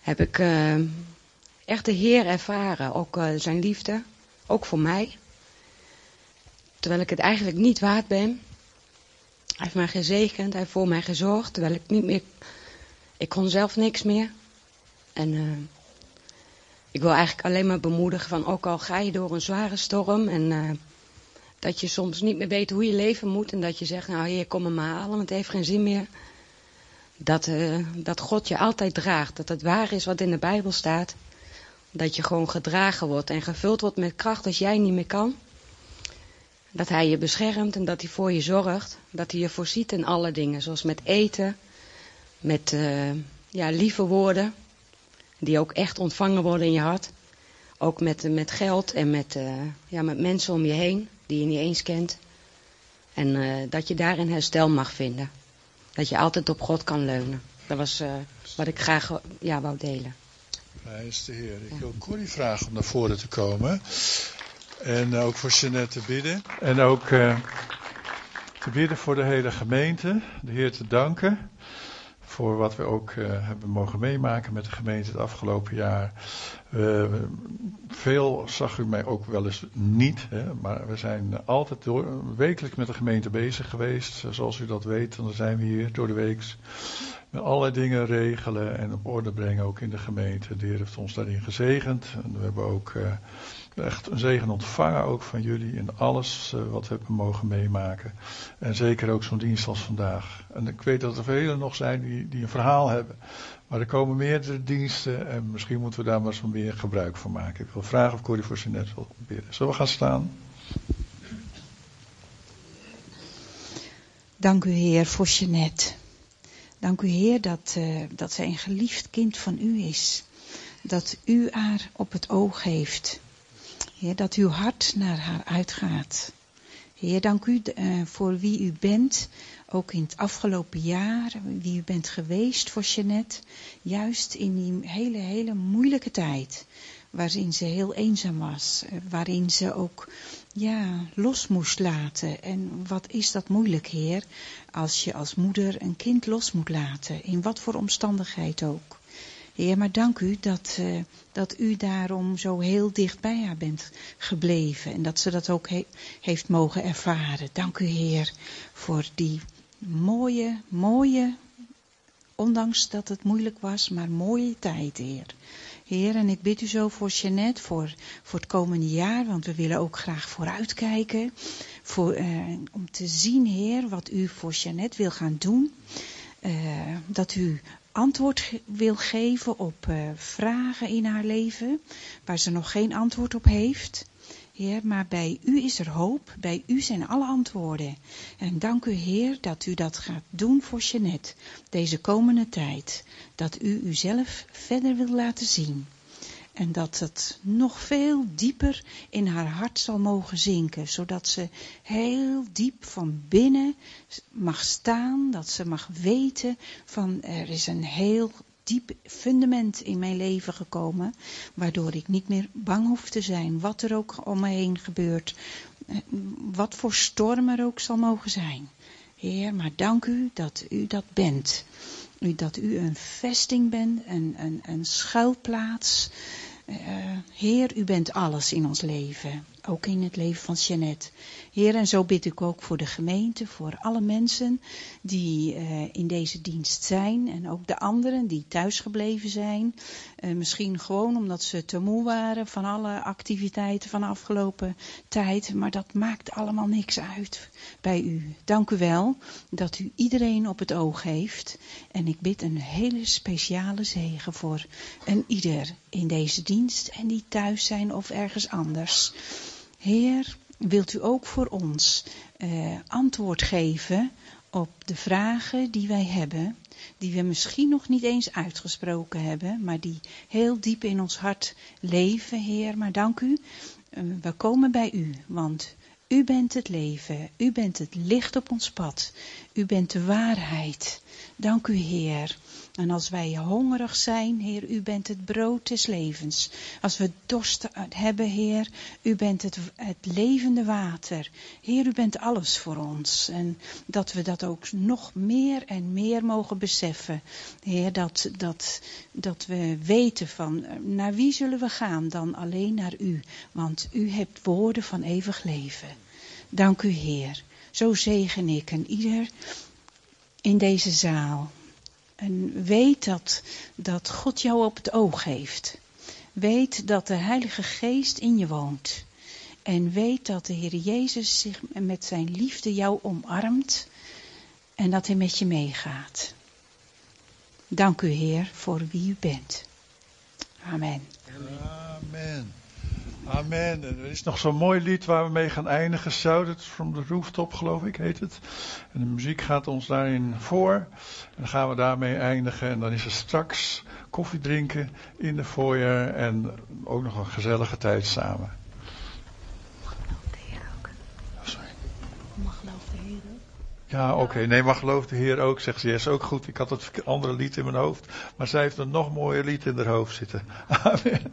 heb ik uh, echt de Heer ervaren. Ook zijn liefde, ook voor mij. Terwijl ik het eigenlijk niet waard ben. Hij heeft mij gezegend, hij heeft voor mij gezorgd. Terwijl ik niet meer, ik kon zelf niks meer. En ik wil eigenlijk alleen maar bemoedigen van ook al ga je door een zware storm en dat je soms niet meer weet hoe je leven moet. En dat je zegt, nou heer, kom maar halen, want het heeft geen zin meer. Dat, uh, dat God je altijd draagt. Dat het waar is wat in de Bijbel staat. Dat je gewoon gedragen wordt en gevuld wordt met kracht als jij niet meer kan. Dat hij je beschermt en dat hij voor je zorgt. Dat hij je voorziet in alle dingen. Zoals met eten. Met uh, ja, lieve woorden. Die ook echt ontvangen worden in je hart. Ook met, met geld en met, uh, ja, met mensen om je heen die je niet eens kent. En uh, dat je daarin herstel mag vinden. Dat je altijd op God kan leunen. Dat was uh, wat ik graag ja, wou delen. Prijs de Heer. Ik wil Corrie vragen om naar voren te komen. En ook voor Jeanette te bidden. En ook uh, te bidden voor de hele gemeente. De Heer te danken voor wat we ook uh, hebben mogen meemaken met de gemeente het afgelopen jaar. Uh, veel zag u mij ook wel eens niet, hè, maar we zijn altijd door, wekelijks met de gemeente bezig geweest. Zoals u dat weet, dan zijn we hier door de week met allerlei dingen regelen en op orde brengen ook in de gemeente. De Heer heeft ons daarin gezegend. En we hebben ook uh, echt een zegen ontvangen ook van jullie in alles eh, wat we hebben mogen meemaken. En zeker ook zo'n dienst als vandaag. En ik weet dat er velen nog zijn die, die een verhaal hebben. Maar er komen meerdere diensten en misschien moeten we daar maar zo meer gebruik van maken. Ik wil vragen of Corrie voor net wil bidden. Zullen we gaan staan? Dank u Heer voor Jeanette. Dank u Heer dat, uh, dat zij een geliefd kind van u is. Dat u haar op het oog heeft. Heer, dat uw hart naar haar uitgaat. Heer, dank u uh, voor wie u bent, ook in het afgelopen jaar, wie u bent geweest voor Jeannette, juist in die hele, hele moeilijke tijd, waarin ze heel eenzaam was, eh, waarin ze ook, ja, los moest laten. En wat is dat moeilijk, Heer, als je als moeder een kind los moet laten, in wat voor omstandigheid ook. Heer, maar dank u dat, uh, dat u daarom zo heel dicht bij haar bent gebleven. En dat ze dat ook he heeft mogen ervaren. Dank u, Heer, voor die mooie, mooie, ondanks dat het moeilijk was, maar mooie tijd, Heer. Heer, en ik bid u zo voor Jeannette, voor, voor het komende jaar, want we willen ook graag vooruitkijken. Voor, uh, om te zien, Heer, wat u voor Jeannette wil gaan doen. Uh, dat u antwoord wil geven op uh, vragen in haar leven, waar ze nog geen antwoord op heeft. Heer, maar bij u is er hoop, bij u zijn alle antwoorden. En dank u Heer dat u dat gaat doen voor Jeannette, deze komende tijd. Dat u uzelf verder wil laten zien. En dat het nog veel dieper in haar hart zal mogen zinken, zodat ze heel diep van binnen mag staan, dat ze mag weten van er is een heel diep fundament in mijn leven gekomen, waardoor ik niet meer bang hoef te zijn, wat er ook om me heen gebeurt, wat voor storm er ook zal mogen zijn. Heer, maar dank u dat u dat bent. Dat u een vesting bent, een, een, een schuilplaats. Uh, Heer, u bent alles in ons leven. Ook in het leven van Jeannette. Heer, en zo bid ik ook voor de gemeente, voor alle mensen die uh, in deze dienst zijn. En ook de anderen die thuisgebleven zijn. Uh, misschien gewoon omdat ze te moe waren van alle activiteiten van de afgelopen tijd. Maar dat maakt allemaal niks uit bij u. Dank u wel dat u iedereen op het oog heeft. En ik bid een hele speciale zegen voor een ieder in deze dienst en die thuis zijn of ergens anders. Heer, wilt u ook voor ons uh, antwoord geven op de vragen die wij hebben, die we misschien nog niet eens uitgesproken hebben, maar die heel diep in ons hart leven, Heer. Maar dank u, uh, we komen bij u, want u bent het leven, u bent het licht op ons pad, u bent de waarheid. Dank u, Heer. En als wij hongerig zijn, Heer, u bent het brood des levens. Als we dorst hebben, Heer, u bent het, het levende water. Heer, u bent alles voor ons. En dat we dat ook nog meer en meer mogen beseffen. Heer, dat, dat, dat we weten van naar wie zullen we gaan dan alleen naar u. Want u hebt woorden van eeuwig leven. Dank u, Heer. Zo zegen ik en ieder in deze zaal. En weet dat, dat God jou op het oog heeft. Weet dat de Heilige Geest in je woont. En weet dat de Heer Jezus zich met zijn liefde jou omarmt. En dat hij met je meegaat. Dank u Heer voor wie u bent. Amen. Amen. Amen. En er is nog zo'n mooi lied waar we mee gaan eindigen. Shouted from the rooftop, geloof ik, heet het. En de muziek gaat ons daarin voor. En dan gaan we daarmee eindigen. En dan is er straks koffie drinken in de foyer. En ook nog een gezellige tijd samen. Sorry. Mag geloof de Heer ook? Ja, oké. Okay. Nee, maar geloof de Heer ook, zegt ze. Yes, ook goed. Ik had het andere lied in mijn hoofd. Maar zij heeft een nog mooier lied in haar hoofd zitten. [laughs] Amen.